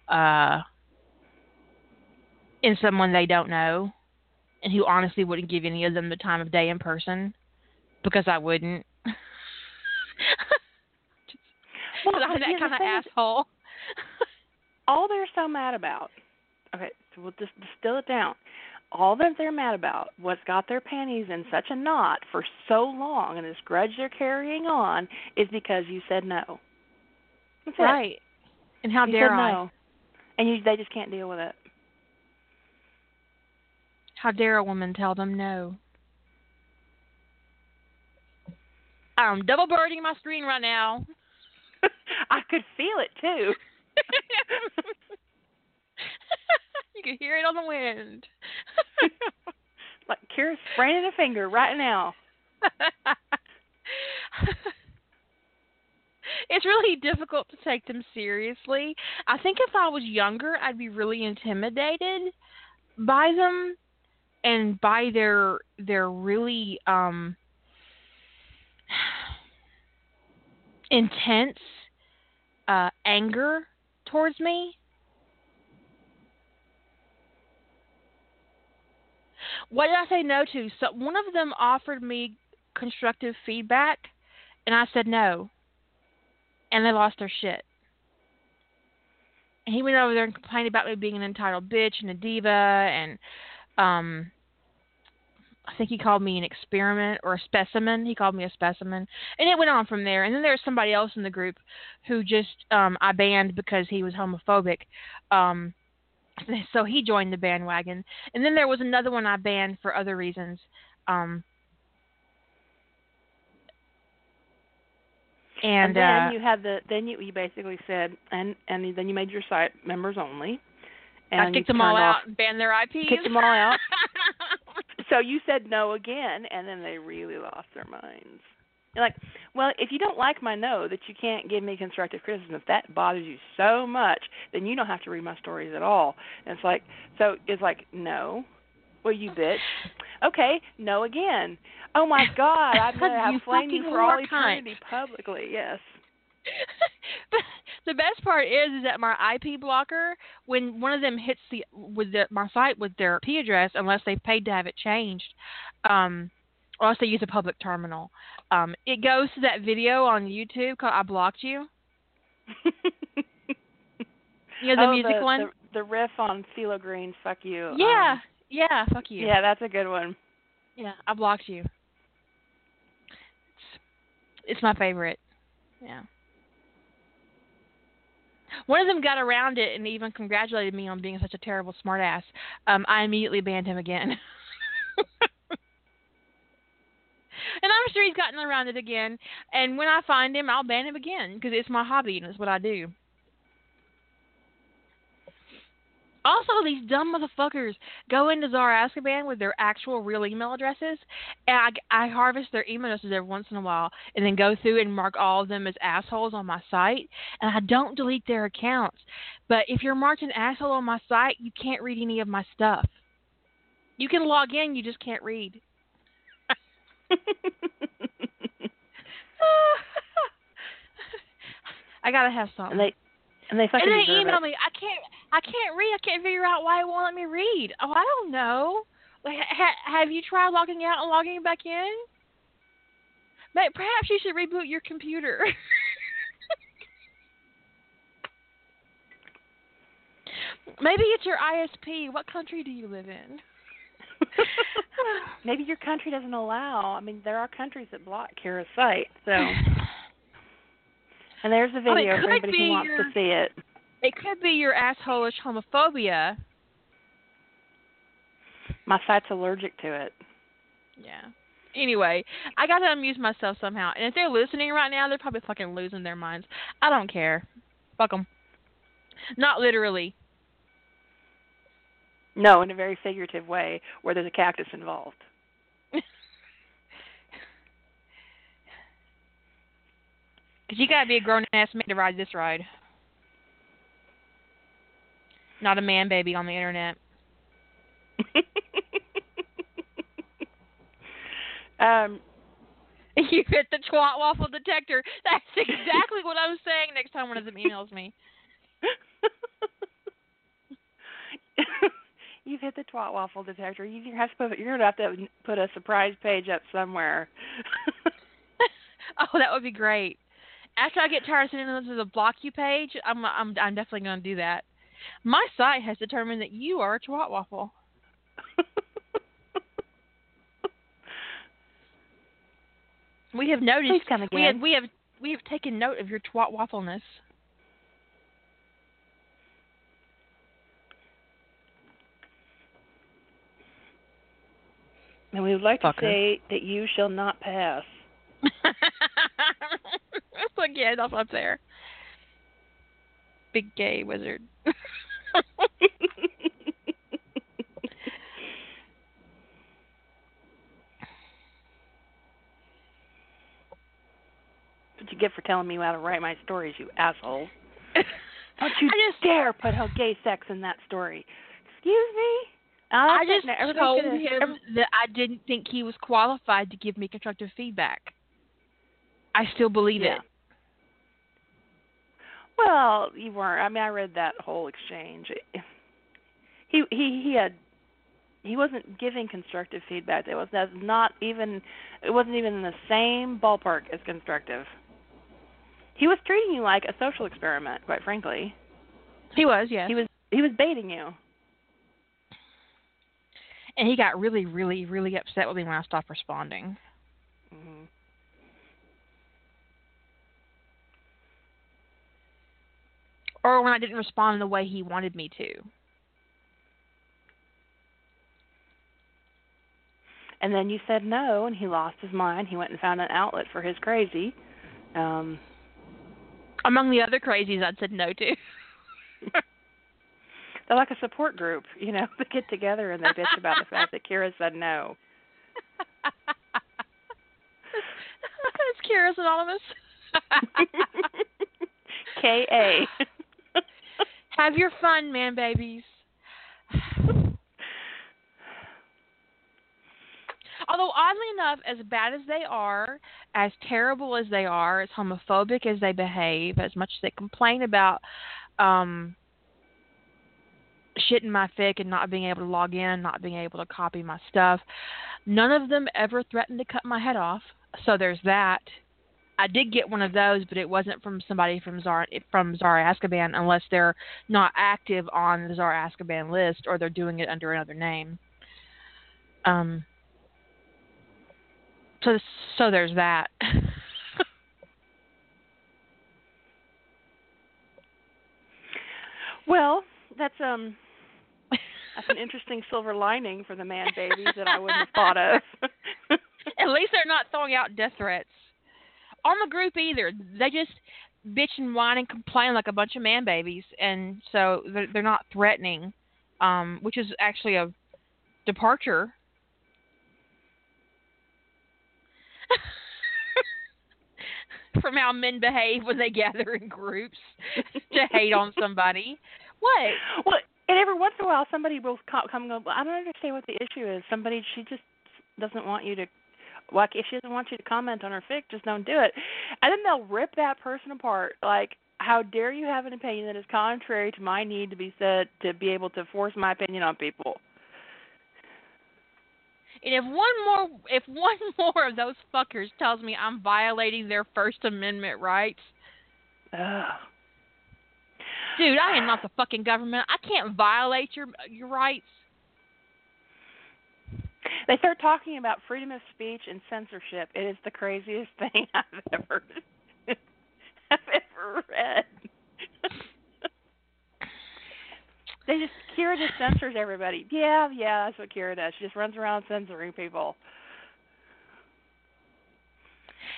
uh, in someone they don't know, and who honestly wouldn't give any of them the time of day in person, because I wouldn't. Well, Because I'm that kind of asshole. all they're so mad about. Okay, so we'll just distill it down. all that they're mad about, what's got their panties in such a knot for so long, and this grudge they're carrying on, is because you said no. That's right. It. And how you dare I? No. And you, they just can't deal with it. How dare a woman tell them no? I'm double birding my screen right now. I could feel it too. You can hear it on the wind. like Keira's spraining a finger right now. it's really difficult to take them seriously. I think if I was younger, I'd be really intimidated by them and by their their really um intense uh anger towards me. What did I say no to? So one of them offered me constructive feedback and I said no. And they lost their shit. And he went over there and complained about me being an entitled bitch and a diva and um I think he called me an experiment or a specimen. He called me a specimen, and it went on from there. And then there was somebody else in the group who just um I banned because he was homophobic. Um, so he joined the bandwagon. And then there was another one I banned for other reasons. Um, and, and then uh, you had the then you you basically said and and then you made your site members only. And I kicked them all out and banned their IPs. Kicked them all out. So you said no again, and then they really lost their minds. You're like, well, if you don't like my no, that you can't give me constructive criticism, if that bothers you so much, then you don't have to read my stories at all. And it's like, so it's like, no. Well, you bitch. Okay, no again. Oh my God, I'm gonna have fucking for all cunt. eternity publicly. Yes. the best part is is that my IP blocker, when one of them hits the with the, my site with their IP address, unless they've paid to have it changed, um, or else they use a public terminal, um, it goes to that video on YouTube called "I Blocked You." You know the oh, music the, one. The, the riff on CeeLo Green's "Fuck You." yeah, um, yeah, fuck you. yeah, that's a good one. Yeah, I blocked you. It's, it's my favorite. Yeah. One of them got around it and even congratulated me on being such a terrible smartass. Um, I immediately banned him again. and I'm sure he's gotten around it again. And when I find him, I'll ban him again because it's my hobby and it's what I do. Also, these dumb motherfuckers go into Zara Azkaban with their actual real email addresses, and I, I harvest their email addresses every once in a while, and then go through and mark all of them as assholes on my site, and I don't delete their accounts. But if you're marked an asshole on my site, you can't read any of my stuff. You can log in, you just can't read. I gotta have something. and they and they fucking and they email it. me. I can't. I can't read. I can't figure out why it won't let me read. Oh, I don't know. Like, ha- have you tried logging out and logging back in? But perhaps you should reboot your computer. Maybe it's your ISP. What country do you live in? Maybe your country doesn't allow. I mean, there are countries that block Keira's site. So, and there's a Oh, it video for anybody who wants your- to see it. It could be your assholeish homophobia. My site's allergic to it. Yeah. Anyway, I got to amuse myself somehow. And if they're listening right now, they're probably fucking losing their minds. I don't care. Fuck them. Not literally. No, in a very figurative way, where there's a cactus involved. Because you got to be a grown ass man to ride this ride. Not a man baby on the internet. um, You hit the twat waffle detector. That's exactly what I'm saying next time one of them emails me. You've hit the twat waffle detector. You have to put. You're gonna have to put a surprise page up somewhere. Oh, that would be great. After I get tired of sending them to the block you page, I'm I'm I'm definitely going to do that. My site has determined that you are a twat waffle. we have noticed. Please We have, we have we have taken note of your twat waffleness. And we would like Fucker. to say that you shall not pass. That's what, yeah, that's up there. Big gay wizard. what you get for telling me how to write my stories, you asshole. Don't you I just dare put gay sex in that story. Excuse me? I'll I just. Everybody's told gonna- him every- that I didn't think he was qualified to give me constructive feedback. I still believe Yeah. it. Well, you weren't. I mean, I read that whole exchange. He he he had he wasn't giving constructive feedback. It was that's not even it wasn't even in the same ballpark as constructive. He was treating you like a social experiment, quite frankly. He was, yes. He was he was baiting you. and he got really, really, really upset with me when I stopped responding. hmm Or when I didn't respond in the way he wanted me to. And then you said no, and he lost his mind. He went and found an outlet for his crazy. Um, Among the other crazies I'd said no to. they're like a support group, you know. They get together and they bitch about the fact that Keira said no. It's Keira's Anonymous. K A. Have your fun, man babies. Although oddly enough, as bad as they are, as terrible as they are, as homophobic as they behave, as much as they complain about um shitting my fic and not being able to log in, not being able to copy my stuff, none of them ever threatened to cut my head off. So there's that. I did get one of those, but it wasn't from somebody from Zara from Zara Azkaban unless they're not active on the Zara Azkaban list or they're doing it under another name. Um. So so there's that. Well, that's um that's an interesting silver lining for the man babies that I wouldn't have thought of. At least they're not throwing out death threats on the group either. They just bitch and whine and complain like a bunch of man babies, and so they're, they're not threatening, um, which is actually a departure. From how men behave when they gather in groups to hate on somebody. What? well, and every once in a while somebody will co- come and go, I don't understand what the issue is. Somebody she just doesn't want you to like if she doesn't want you to comment on her fic, just don't do it. And then they'll rip that person apart like how dare you have an opinion that is contrary to my need to be said to be able to force my opinion on people? And if one more, if one more of those fuckers tells me I'm violating their First Amendment rights, Ugh. dude, I am not the fucking government. I can't violate your your rights. They start talking about freedom of speech and censorship. It is the craziest thing I've ever I've ever read. they just Keira just censors everybody. Yeah, yeah, that's what Keira does. She just runs around censoring people.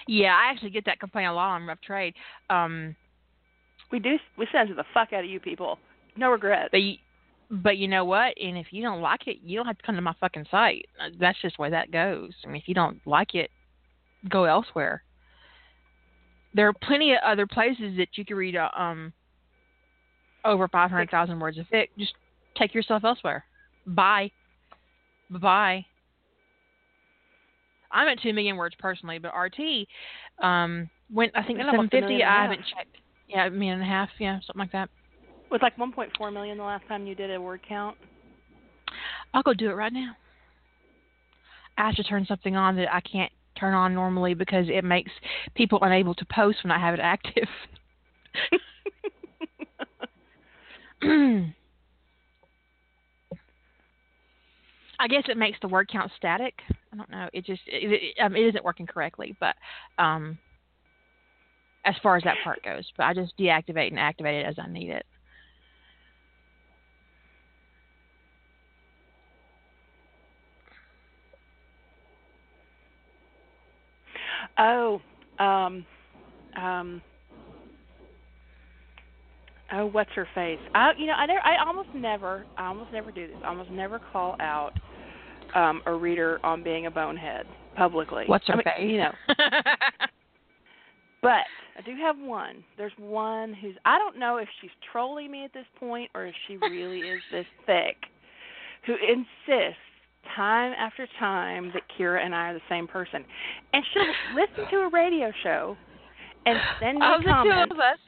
Yeah, I actually get that complaint a lot on Rough Trade. Um, We do we censor the fuck out of you people. No regrets. but you, but you know what? And if you don't like it, you don't have to come to my fucking site. Uh, That's just the way that goes. I mean, if you don't like it, go elsewhere. There are plenty of other places that you can read uh, um over five hundred thousand words of fic. Just take yourself elsewhere. Bye. Bye. I'm at two million words personally, but RT um went I think It's almost a seven fifty. million and a I haven't checked. Yeah, a million and a half. Yeah, something like that. Was like 1.4 million the last time you did a word count. I'll go do it right now. I have to turn something on that I can't turn on normally because it makes people unable to post when I have it active. I guess it makes the word count static I don't know. It just it, it, um, it isn't working correctly, but um, as far as that part goes, but I just deactivate and activate it as I need it. Oh, um, um, oh, what's her face? I, you know, I never, I almost never, I almost never do this. I almost never call out um a reader on being a bonehead publicly. What's her I mean, face? You know. but I do have one. There's one who's I don't know if she's trolling me at this point or if she really is this thick, who insists time after time that Keira and I are the same person, and she'll listen to a radio show and send me of the two of us.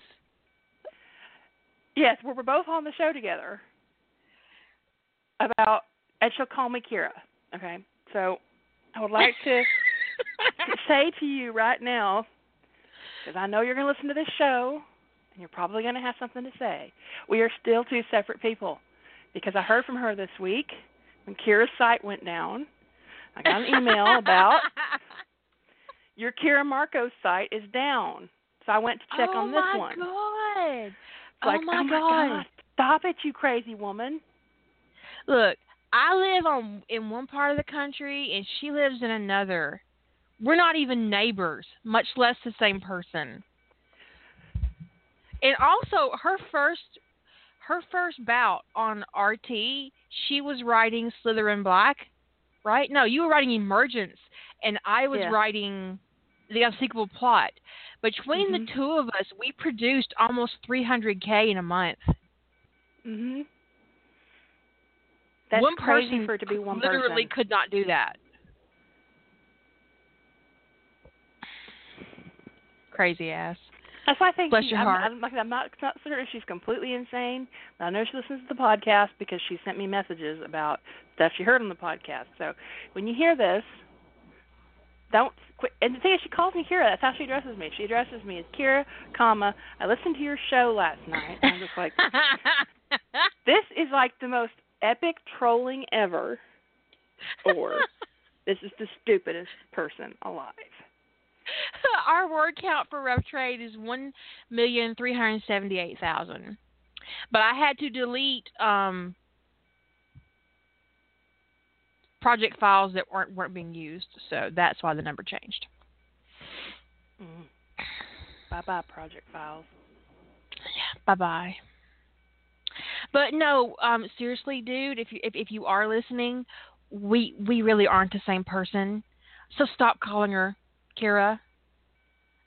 Yes, where we're both on the show together. About and she'll call me Keira. Okay, so I would like to say to you right now, because I know you're going to listen to this show, and you're probably going to have something to say. We are still two separate people, because I heard from her this week when Keira's site went down. I got an email about your Keira Marcos site is down, so I went to check oh on this oh, my one. God. It's like, oh my oh my God. God, stop it, you crazy woman. Look, I live on in one part of the country and she lives in another. We're not even neighbors, much less the same person. And also her first her first bout on RT, she was writing Slytherin Black, right? No, you were writing Emergence and I was Yeah. writing the unsequel plot. Between Mhm. the two of us, we produced almost 300k in a month. Mhm. That's one crazy person for it to be one person. literally person. could not do that. Crazy ass. That's why I think Bless she, your I'm, heart. I'm, like, I'm not not certain if she's completely insane. I know she listens to the podcast because she sent me messages about stuff she heard on the podcast. So when you hear this, don't quit. And the thing is, she calls me Keira. That's how she addresses me. She addresses me as Keira, comma. I listened to your show last night. And I'm just like, this is like the most epic trolling ever, or this is the stupidest person alive. Our word count for rough trade is one million three hundred seventy-eight thousand, but I had to delete um, project files that weren't weren't being used, so that's why the number changed. Mm. Bye bye, project files. Yeah, Bye bye. But no, um, seriously, dude, if you if, if you are listening, we we really aren't the same person. So stop calling her Keira.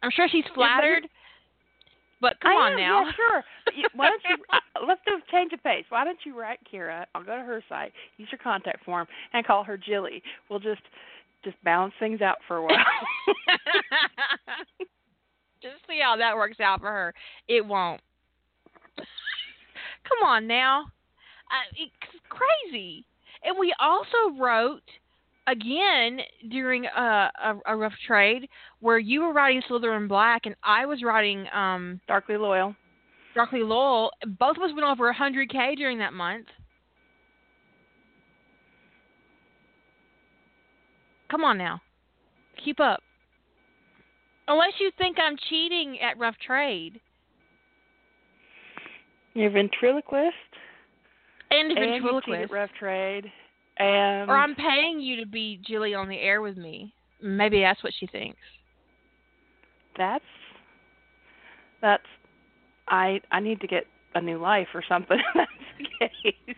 I'm sure she's flattered, but come I on am, now. Yeah, sure. Why don't you? Uh, let's do a change of pace. Why don't you write Keira? I'll go to her site, use your contact form, and call her Jilly. We'll just just balance things out for a while. Just see how that works out for her. It won't. Come on now. Uh, it's crazy. And we also wrote again during a, a, a rough trade where you were writing Slytherin Black and I was writing um, Darkly loyal. Darkly Loyal. Both of us went over 100k during that month. Come on now. Keep up. Unless you think I'm cheating at rough trade. You're a ventriloquist. And a and you ventriloquist. at rough trade. And Or I'm paying you to be Jilly on the air with me. Maybe that's what she thinks. that's that's I I need to get a new life or something. that's the case.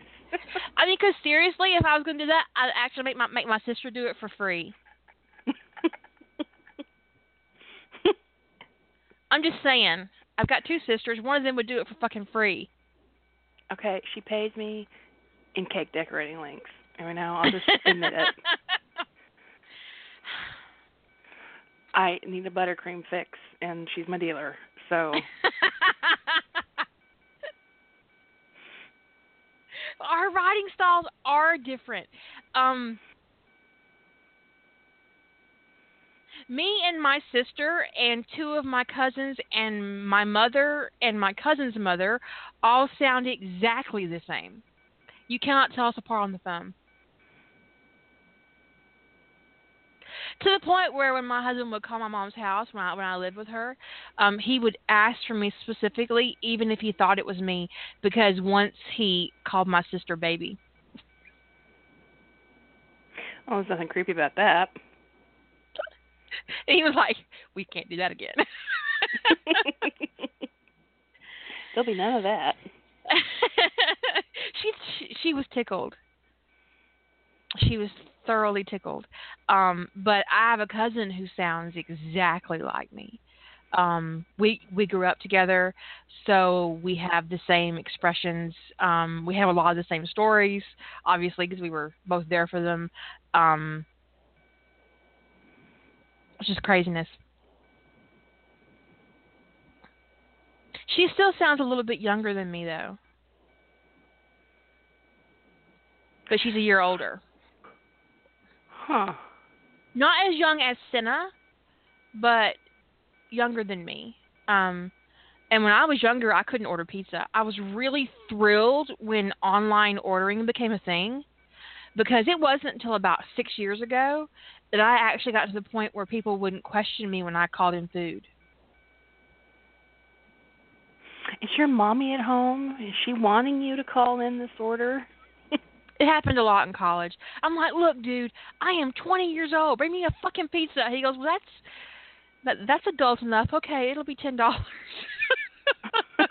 I mean, because seriously, if I was going to do that, I'd actually make my make my sister do it for free. I'm just saying. I've got two sisters. One of them would do it for fucking free. okay, she pays me in cake decorating links. Every now I'll just admit it. I need a buttercream fix, and she's my dealer. So Our riding styles are different. Um, me and my sister and two of my cousins and my mother and my cousin's mother all sound exactly the same. You cannot tell us apart on the phone. To the point where when my husband would call my mom's house when I when I lived with her, um, he would ask for me specifically, even if he thought it was me, because once he called my sister baby. Oh, there's nothing creepy about that. And he was like, "We can't do that again." There'll be none of that. she, she she was tickled. She was thoroughly tickled. Um, but I have a cousin who sounds exactly like me. Um, we we grew up together, so we have the same expressions. Um, we have a lot of the same stories, obviously, because we were both there for them. Um, it's just craziness. She still sounds a little bit younger than me, though. But she's a year older. Huh. Not as young as Senna, but younger than me. Um, and when I was younger, I couldn't order pizza. I was really thrilled when online ordering became a thing because it wasn't until about six years ago that I actually got to the point where people wouldn't question me when I called in food. Is your mommy at home? Is she wanting you to call in this order? It happened a lot in college. I'm like, look, dude, I am 20 years old. Bring me a fucking pizza. He goes, well, that's that, that's adult enough. Okay, it'll be ten dollars.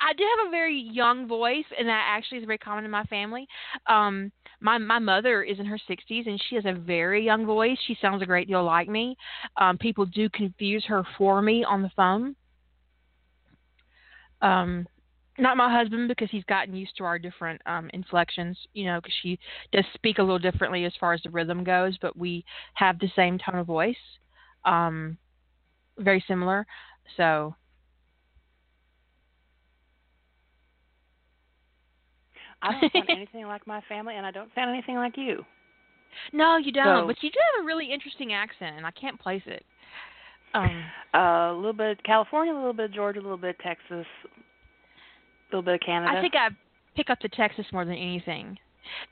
I do have a very young voice, and that actually is very common in my family. Um, my my mother is in her 60s, and she has a very young voice. She sounds a great deal like me. Um, people do confuse her for me on the phone. Um, not my husband because he's gotten used to our different um inflections you know because she does speak a little differently as far as the rhythm goes but we have the same tone of voice um very similar so I don't sound anything like my family, and I don't sound anything like you. No, you don't. So- but you do have a really interesting accent, and I can't place it. Um, Uh, a little bit of California, a little bit of Georgia, a little bit of Texas, a little bit of Canada. I think I pick up the Texas more than anything.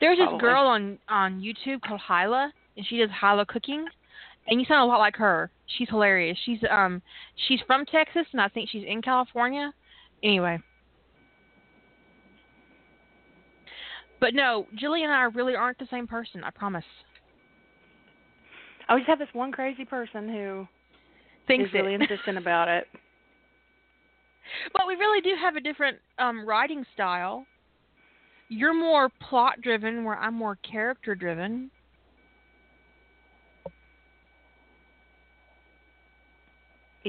There's this Probably. girl on on YouTube called Hilah, and she does Hilah cooking, and you sound a lot like her. She's hilarious. She's um she's from Texas, and I think she's in California. Anyway. But no, Jillian and I really aren't the same person. I promise. I just have this one crazy person who Thinks is really it. insistent about it. But we really do have a different um, writing style. You're more plot driven, where I'm more character driven.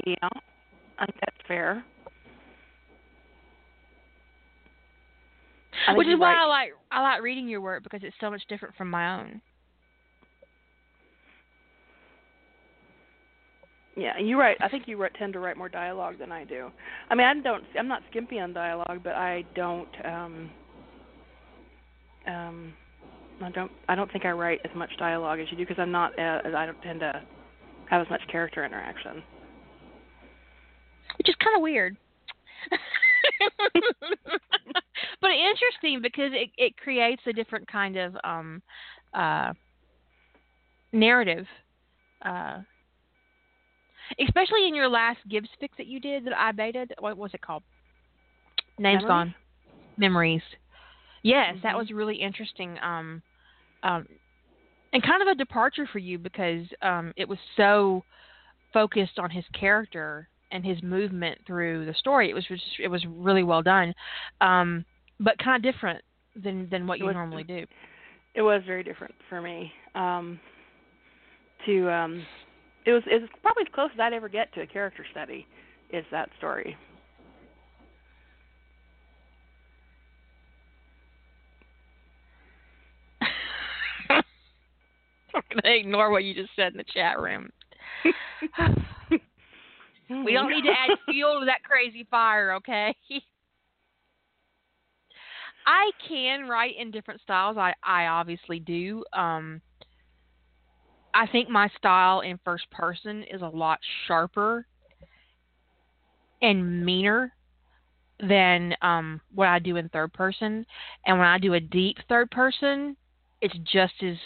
Yeah, I think that's fair. Which is why right. I like I like reading your work because it's so much different from my own. Yeah, you're right. I think you write, tend to write more dialogue than I do. I mean, I don't. I'm not skimpy on dialogue, but I don't. um um I don't. I don't think I write as much dialogue as you do because I'm not. Uh, I don't tend to have as much character interaction. which is kind of weird. but interesting because it it creates a different kind of um uh narrative. Uh especially in your last Gibbs fix that you did that I baited. What was it called? Name's Memories? gone. Memories. Yes, that Mhm. was really interesting. Um um and kind of a departure for you because um it was so focused on his character and his movement through the story. It was just, it was really well done, um, but kind of different than than what you was- normally do. It was very different for me. Um to um it was it was probably as close as I'd ever get to a character study is that story. I'm gonna ignore what you just said in the chat room. We don't need to add fuel to that crazy fire, okay? I can write in different styles. I I obviously do. Um I think my style in first person is a lot sharper and meaner than um what I do in third person. And when I do a deep third person, it's just as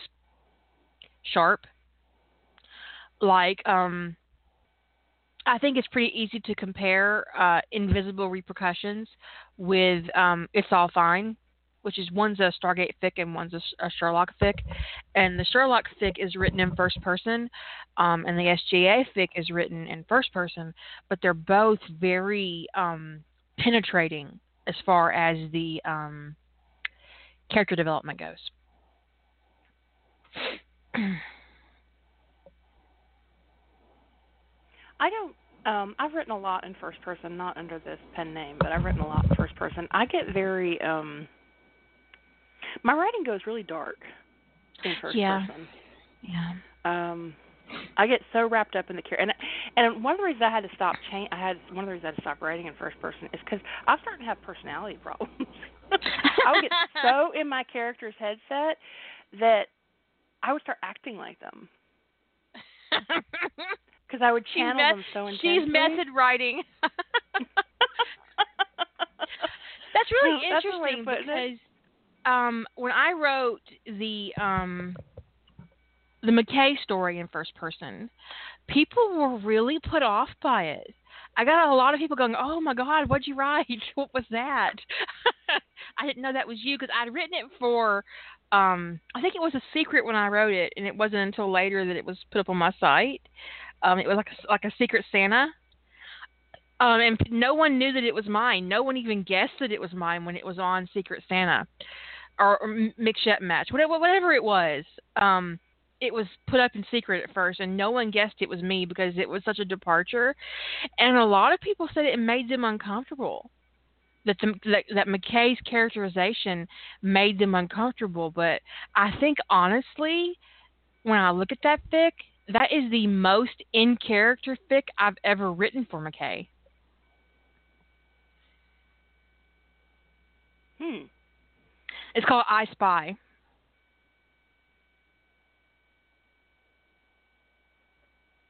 sharp. Like, um, I think it's pretty easy to compare uh, Invisible Repercussions with um, It's All Fine, which is one's a Stargate fic and one's a, a Sherlock fic. And the Sherlock fic is written in first person, um, and the SGA fic is written in first person, but they're both very um, penetrating as far as the um, character development goes. I don't. Um, I've written a lot in first person, not under this pen name, but I've written a lot in first person. I get very. um My writing goes really dark in first yeah. person. Yeah. Um, I get so wrapped up in the character, and and one of the reasons I had to stop change, I had one of the reasons I had to stop writing in first person is because I starting to have personality problems. I would get so in my character's headset that I would start acting like them. Because I would channel met- them so intensely. She's method writing. That's really No, that's interesting it. because um, when I wrote the um, the McKay story in first person, people were really put off by it. I got a lot of people going, "Oh my God, what'd you write? What was that?" I didn't know that was you because I'd written it for. Um, I think it was a secret when I wrote it, and it wasn't until later that it was put up on my site. Um, it was like a, like a secret Santa, um, and no one knew that it was mine. No one even guessed that it was mine when it was on Secret Santa or, or M- McShep Match, whatever whatever it was. Um, it was put up in secret at first, and no one guessed it was me because it was such a departure. And a lot of people said it made them uncomfortable. That the that, that McKay's characterization made them uncomfortable. But I think honestly, when I look at that fic, that is the most in character fic I've ever written for McKay. Hmm. It's called I Spy.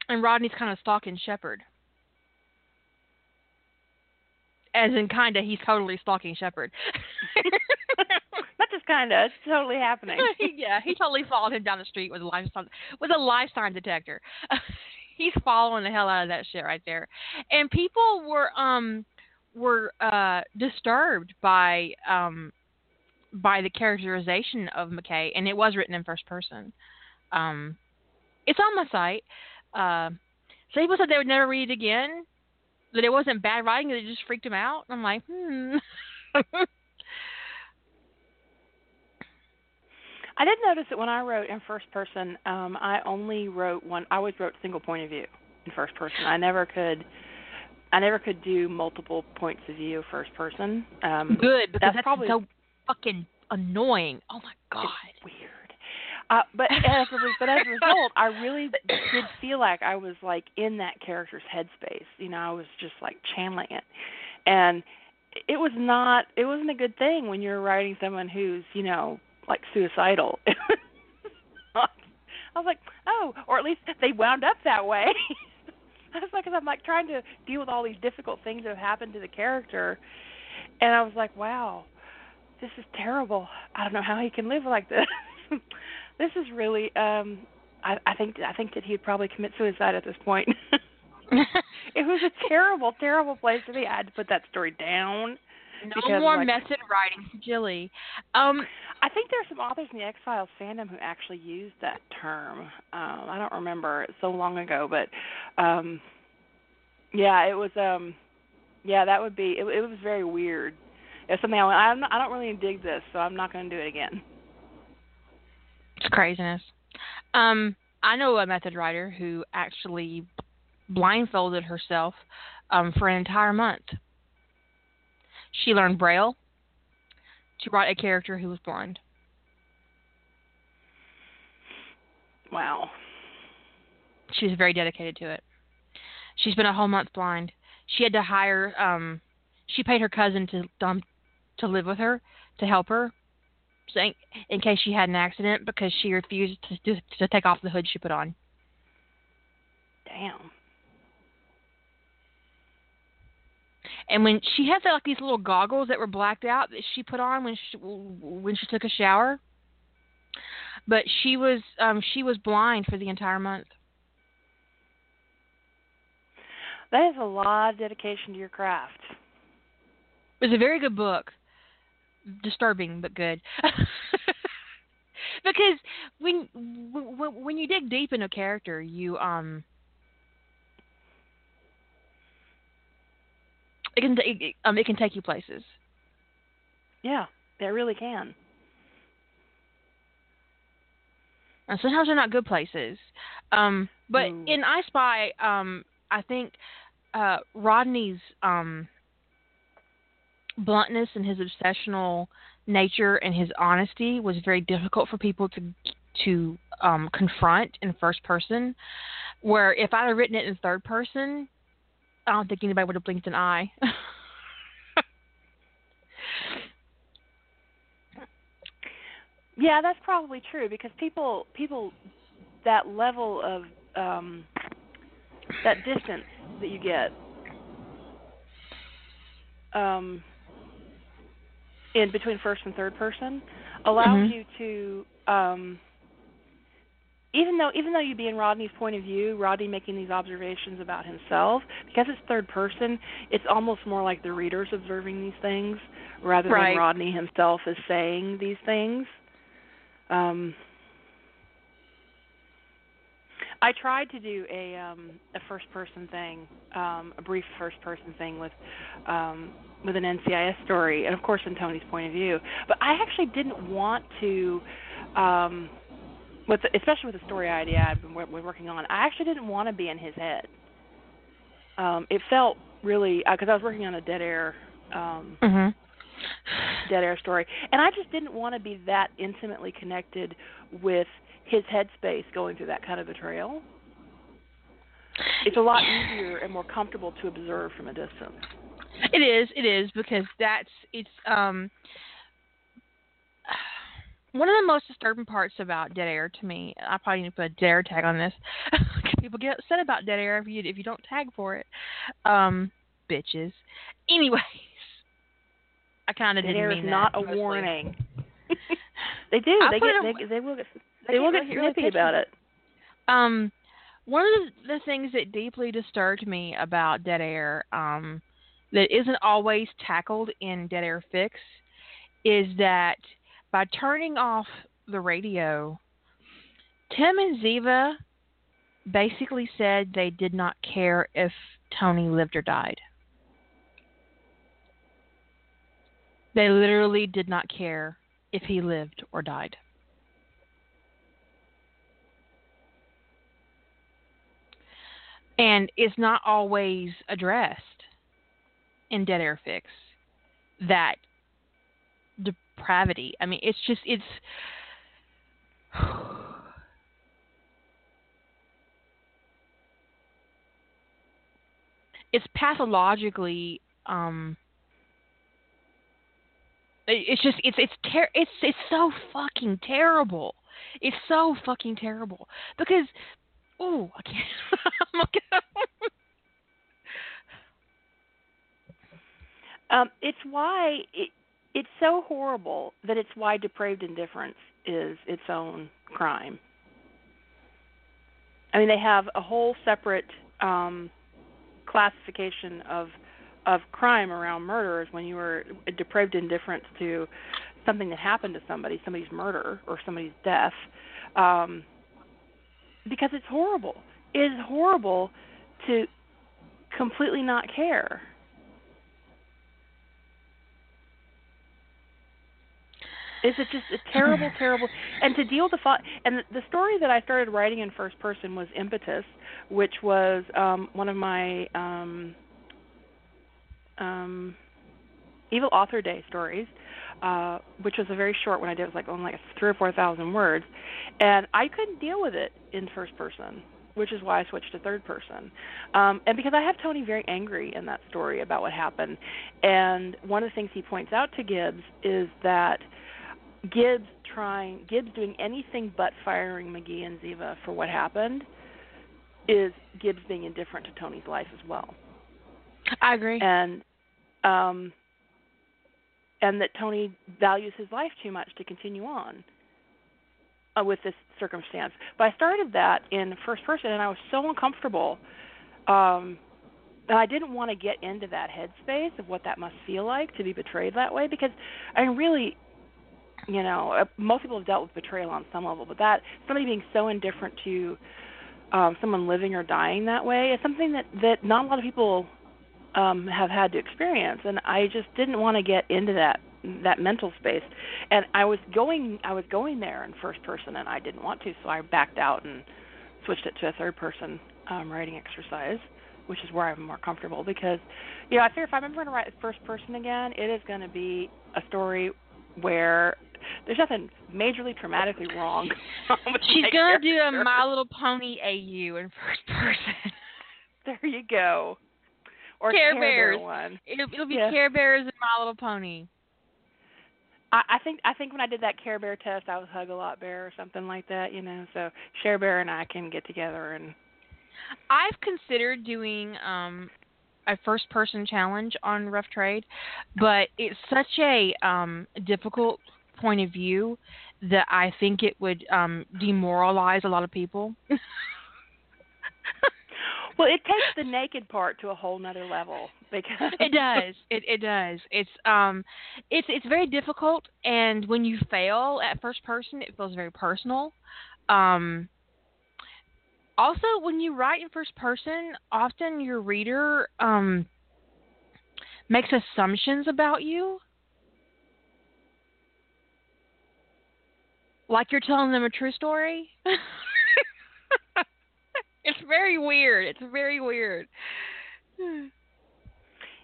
And Rodney's kind of stalking Sheppard. As in, kind of, he's totally stalking Sheppard. Not just kinda. It's totally happening. yeah, he totally followed him down the street with a lifetime with a lifetime detector. he's following the hell out of that shit right there. And people were um were uh disturbed by um by the characterization of McKay and it was written in first person. Um it's on my site. Uh so people said they would never read it again. That it wasn't bad writing, that it just freaked them out. I'm like, hmm. I did notice that when I wrote in first person, um, I only wrote one. I always wrote single point of view in first person. I never could. I never could do multiple points of view first person. Um, Good because that's that's, probably- so fucking annoying. Oh my god. It's weird. Uh, but as a, but as a result, I really did feel like I was like in that character's headspace. You know, I was just like channeling it, and it was not. It wasn't a good thing when you're writing someone who's you know like suicidal. I was like, oh, or at least they wound up that way. I was like, cause I'm like trying to deal with all these difficult things that have happened to the character, and I was like, wow, this is terrible. I don't know how he can live like this. this is really. um I, I think I think that he'd probably commit suicide at this point. it was a terrible, terrible place to be. I had to put that story down. no because, more like- method writing for Jilly. Um I think there's some authors in the X Files fandom who actually used that term. Um, I don't remember it's so long ago, but um, yeah, it was. Um, yeah, that would be. It, it was very weird. It's something I I'm not, I don't really dig this, so I'm not going to do it again. It's craziness. Um, I know a method writer who actually blindfolded herself um, for an entire month. She learned Braille to write a character who was blind. Wow. She was very dedicated to it. She spent a whole month blind. She had to hire. Um, she paid her cousin to um, to live with her to help her, so in, in case she had an accident, because she refused to, to to take off the hood she put on. Damn. And when she had like these little goggles that were blacked out that she put on when she when she took a shower, but she was um she was blind for the entire month. That is a lot of dedication to your craft. It was a very good book. Disturbing but good. because when when you dig deep into a character, you um it can it, um it can take you places. Yeah, it really can. And sometimes they're not good places. Um, but Ooh. in I Spy, um, I think uh, Rodney's um, bluntness and his obsessional nature and his honesty was very difficult for people to to um, confront in first person. Where if I'd have written it in third person, I don't think anybody would have blinked an eye. yeah, that's probably true because people people that level of um that distance that you get um in between first and third person allows Mhm. you to um even though even though you'd be in Rodney's point of view, Rodney making these observations about himself, because it's third person, it's almost more like the readers observing these things rather Right. than Rodney himself is saying these things. Um I tried to do a um a first person thing, um a brief first person thing with um with an NCIS story and of course in Tony's point of view. But I actually didn't want to um with the, especially with the story idea I've been we're working on, I actually didn't want to be in his head. Um, it felt really because I was working on a dead air, um, mhm. dead air story, and I just didn't want to be that intimately connected with his headspace going through that kind of a betrayal. It's a lot easier and more comfortable to observe from a distance. It is. It is because that's it's um one of the most disturbing parts about dead air to me. I probably need to put a dead air tag on this. People get upset about dead air if you if you don't tag for it. Um, bitches. Anyways, I kind of Dead didn't air mean is not a mostly. warning. they do. I They get. They, they will get. They will get get really- really snippy about it. Um, one of the, the things that deeply disturbed me about Dead Air, um, that isn't always tackled in Dead Air Fix, is that by turning off the radio, Tim and Ziva basically said they did not care if Tony lived or died. They literally did not care if he lived or died. And it's not always addressed in Dead Air Fix that depravity. I mean, it's just it's it's pathologically um it's just it's it's ter- it's it's so fucking terrible. It's so fucking terrible because oh I can't. Not Um, it's why it, it's so horrible that it's why depraved indifference is its own crime. I mean, they have a whole separate um, classification of of crime around murders when you were depraved indifference to something that happened to somebody, somebody's murder or somebody's death, um, because it's horrible. It is horrible to completely not care. Is it just a terrible, terrible, and to deal with the thought, and the, the story that I started writing in first person was Impetus, which was um, one of my um, um, Evil Author Day stories, uh, which was a very short one I did. It was like only like three or four thousand words, and I couldn't deal with it in first person, which is why I switched to third person. Um, and because I have Tony very angry in that story about what happened, and one of the things he points out to Gibbs is that Gibbs trying Gibbs doing anything but firing McGee and Ziva for what happened is Gibbs being indifferent to Tony's life as well. I agree. And um and that Tony values his life too much to continue on. uh, with this circumstance. But I started that in first person, and I was so uncomfortable. Um, and I didn't want to get into that headspace of what that must feel like to be betrayed that way because I really, you know, uh, most people have dealt with betrayal on some level, but that somebody being so indifferent to um, someone living or dying that way is something that that not a lot of people um, have had to experience, and I just didn't want to get into that that mental space. And I was going I was going there in first person, and I didn't want to, so I backed out and switched it to a third person um, writing exercise which is where I'm more comfortable because, you know, I figure if I'm ever going to write first person again, it is going to be a story where there's nothing majorly traumatically wrong. She's gonna do a My Little Pony AU in first person. there you go. Or Care, Care Bears. Bear one. It'll, it'll be Yeah. Care Bears and My Little Pony. I, I think I think when I did that Care Bear test, I was Hug a Lot Bear or something like that, you know. So Share Bear and I can get together and I've considered doing um a first person challenge on Rough Trade, but it's such a um difficult point of view that I think it would um demoralize a lot of people. well, it takes the naked part to a whole nother level because it does. It it does. It's um it's it's very difficult and when you fail at first person it feels very personal. Um also when you write in first person, often your reader um makes assumptions about you. Like you're telling them a true story. it's very weird. It's very weird.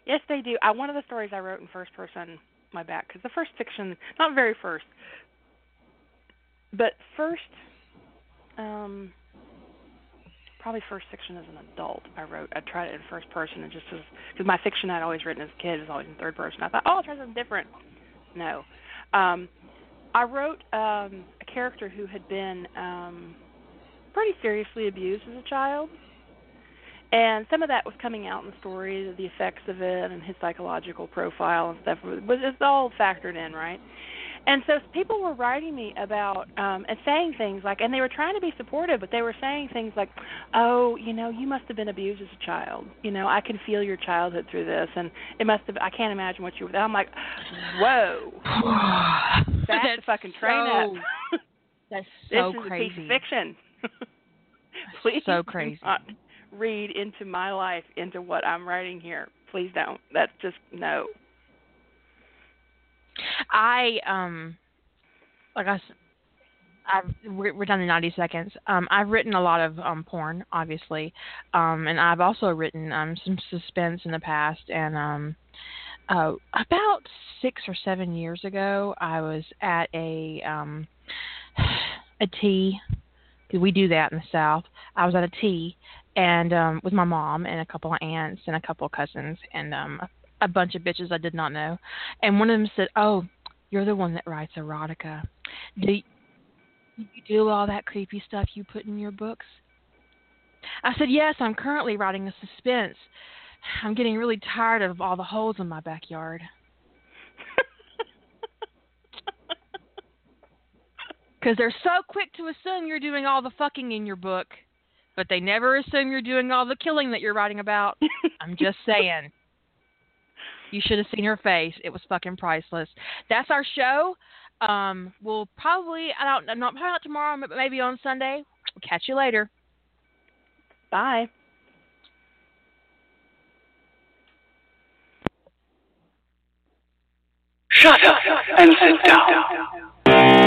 Yes, they do. I, one of the stories I wrote in first person, my back, because the first fiction, not very first, but first, um, probably first fiction as an adult. I wrote, I tried it in first person, and just because my fiction I'd always written as a kid was always in third person. I thought, oh, I'll try something different. No, um, I wrote um, a character who had been um, pretty seriously abused as a child and some of that was coming out in the story, the effects of it, and his psychological profile and stuff. Was it's all factored in, right? And so people were writing me about um and saying things like, and they were trying to be supportive, but they were saying things like, "Oh, you know, you must have been abused as a child. You know, I can feel your childhood through this, and it must have. I can't imagine what you were." I'm like, "Whoa, that's, That's a fucking train so- up. That's this so is a crazy. piece of fiction." Please So do crazy. not read into my life into what I'm writing here. Please don't. That's just no. I um like I I've we're, we're down to 90 seconds. Um I've written a lot of um porn obviously. Um and I've also written um some suspense in the past and um uh about 6 or 7 years ago I was at a um a tea 'cause we do that in the south. I was at a tea and um with my mom and a couple of aunts and a couple of cousins and um a, bunch of bitches I did not know. And one of them said, "Oh, you're the one that writes erotica. Do you, do you do all that creepy stuff you put in your books?" I said, "Yes, I'm currently writing a suspense. I'm getting really tired of all the holes in my backyard because they're so quick to assume you're doing all the fucking in your book, but they never assume you're doing all the killing that you're writing about." I'm just saying. You should have seen her face. It was fucking priceless. That's our show. Um, we'll probably I don't I'm not probably not tomorrow, but maybe on Sunday. We'll catch you later. Bye. Shut up and sit down.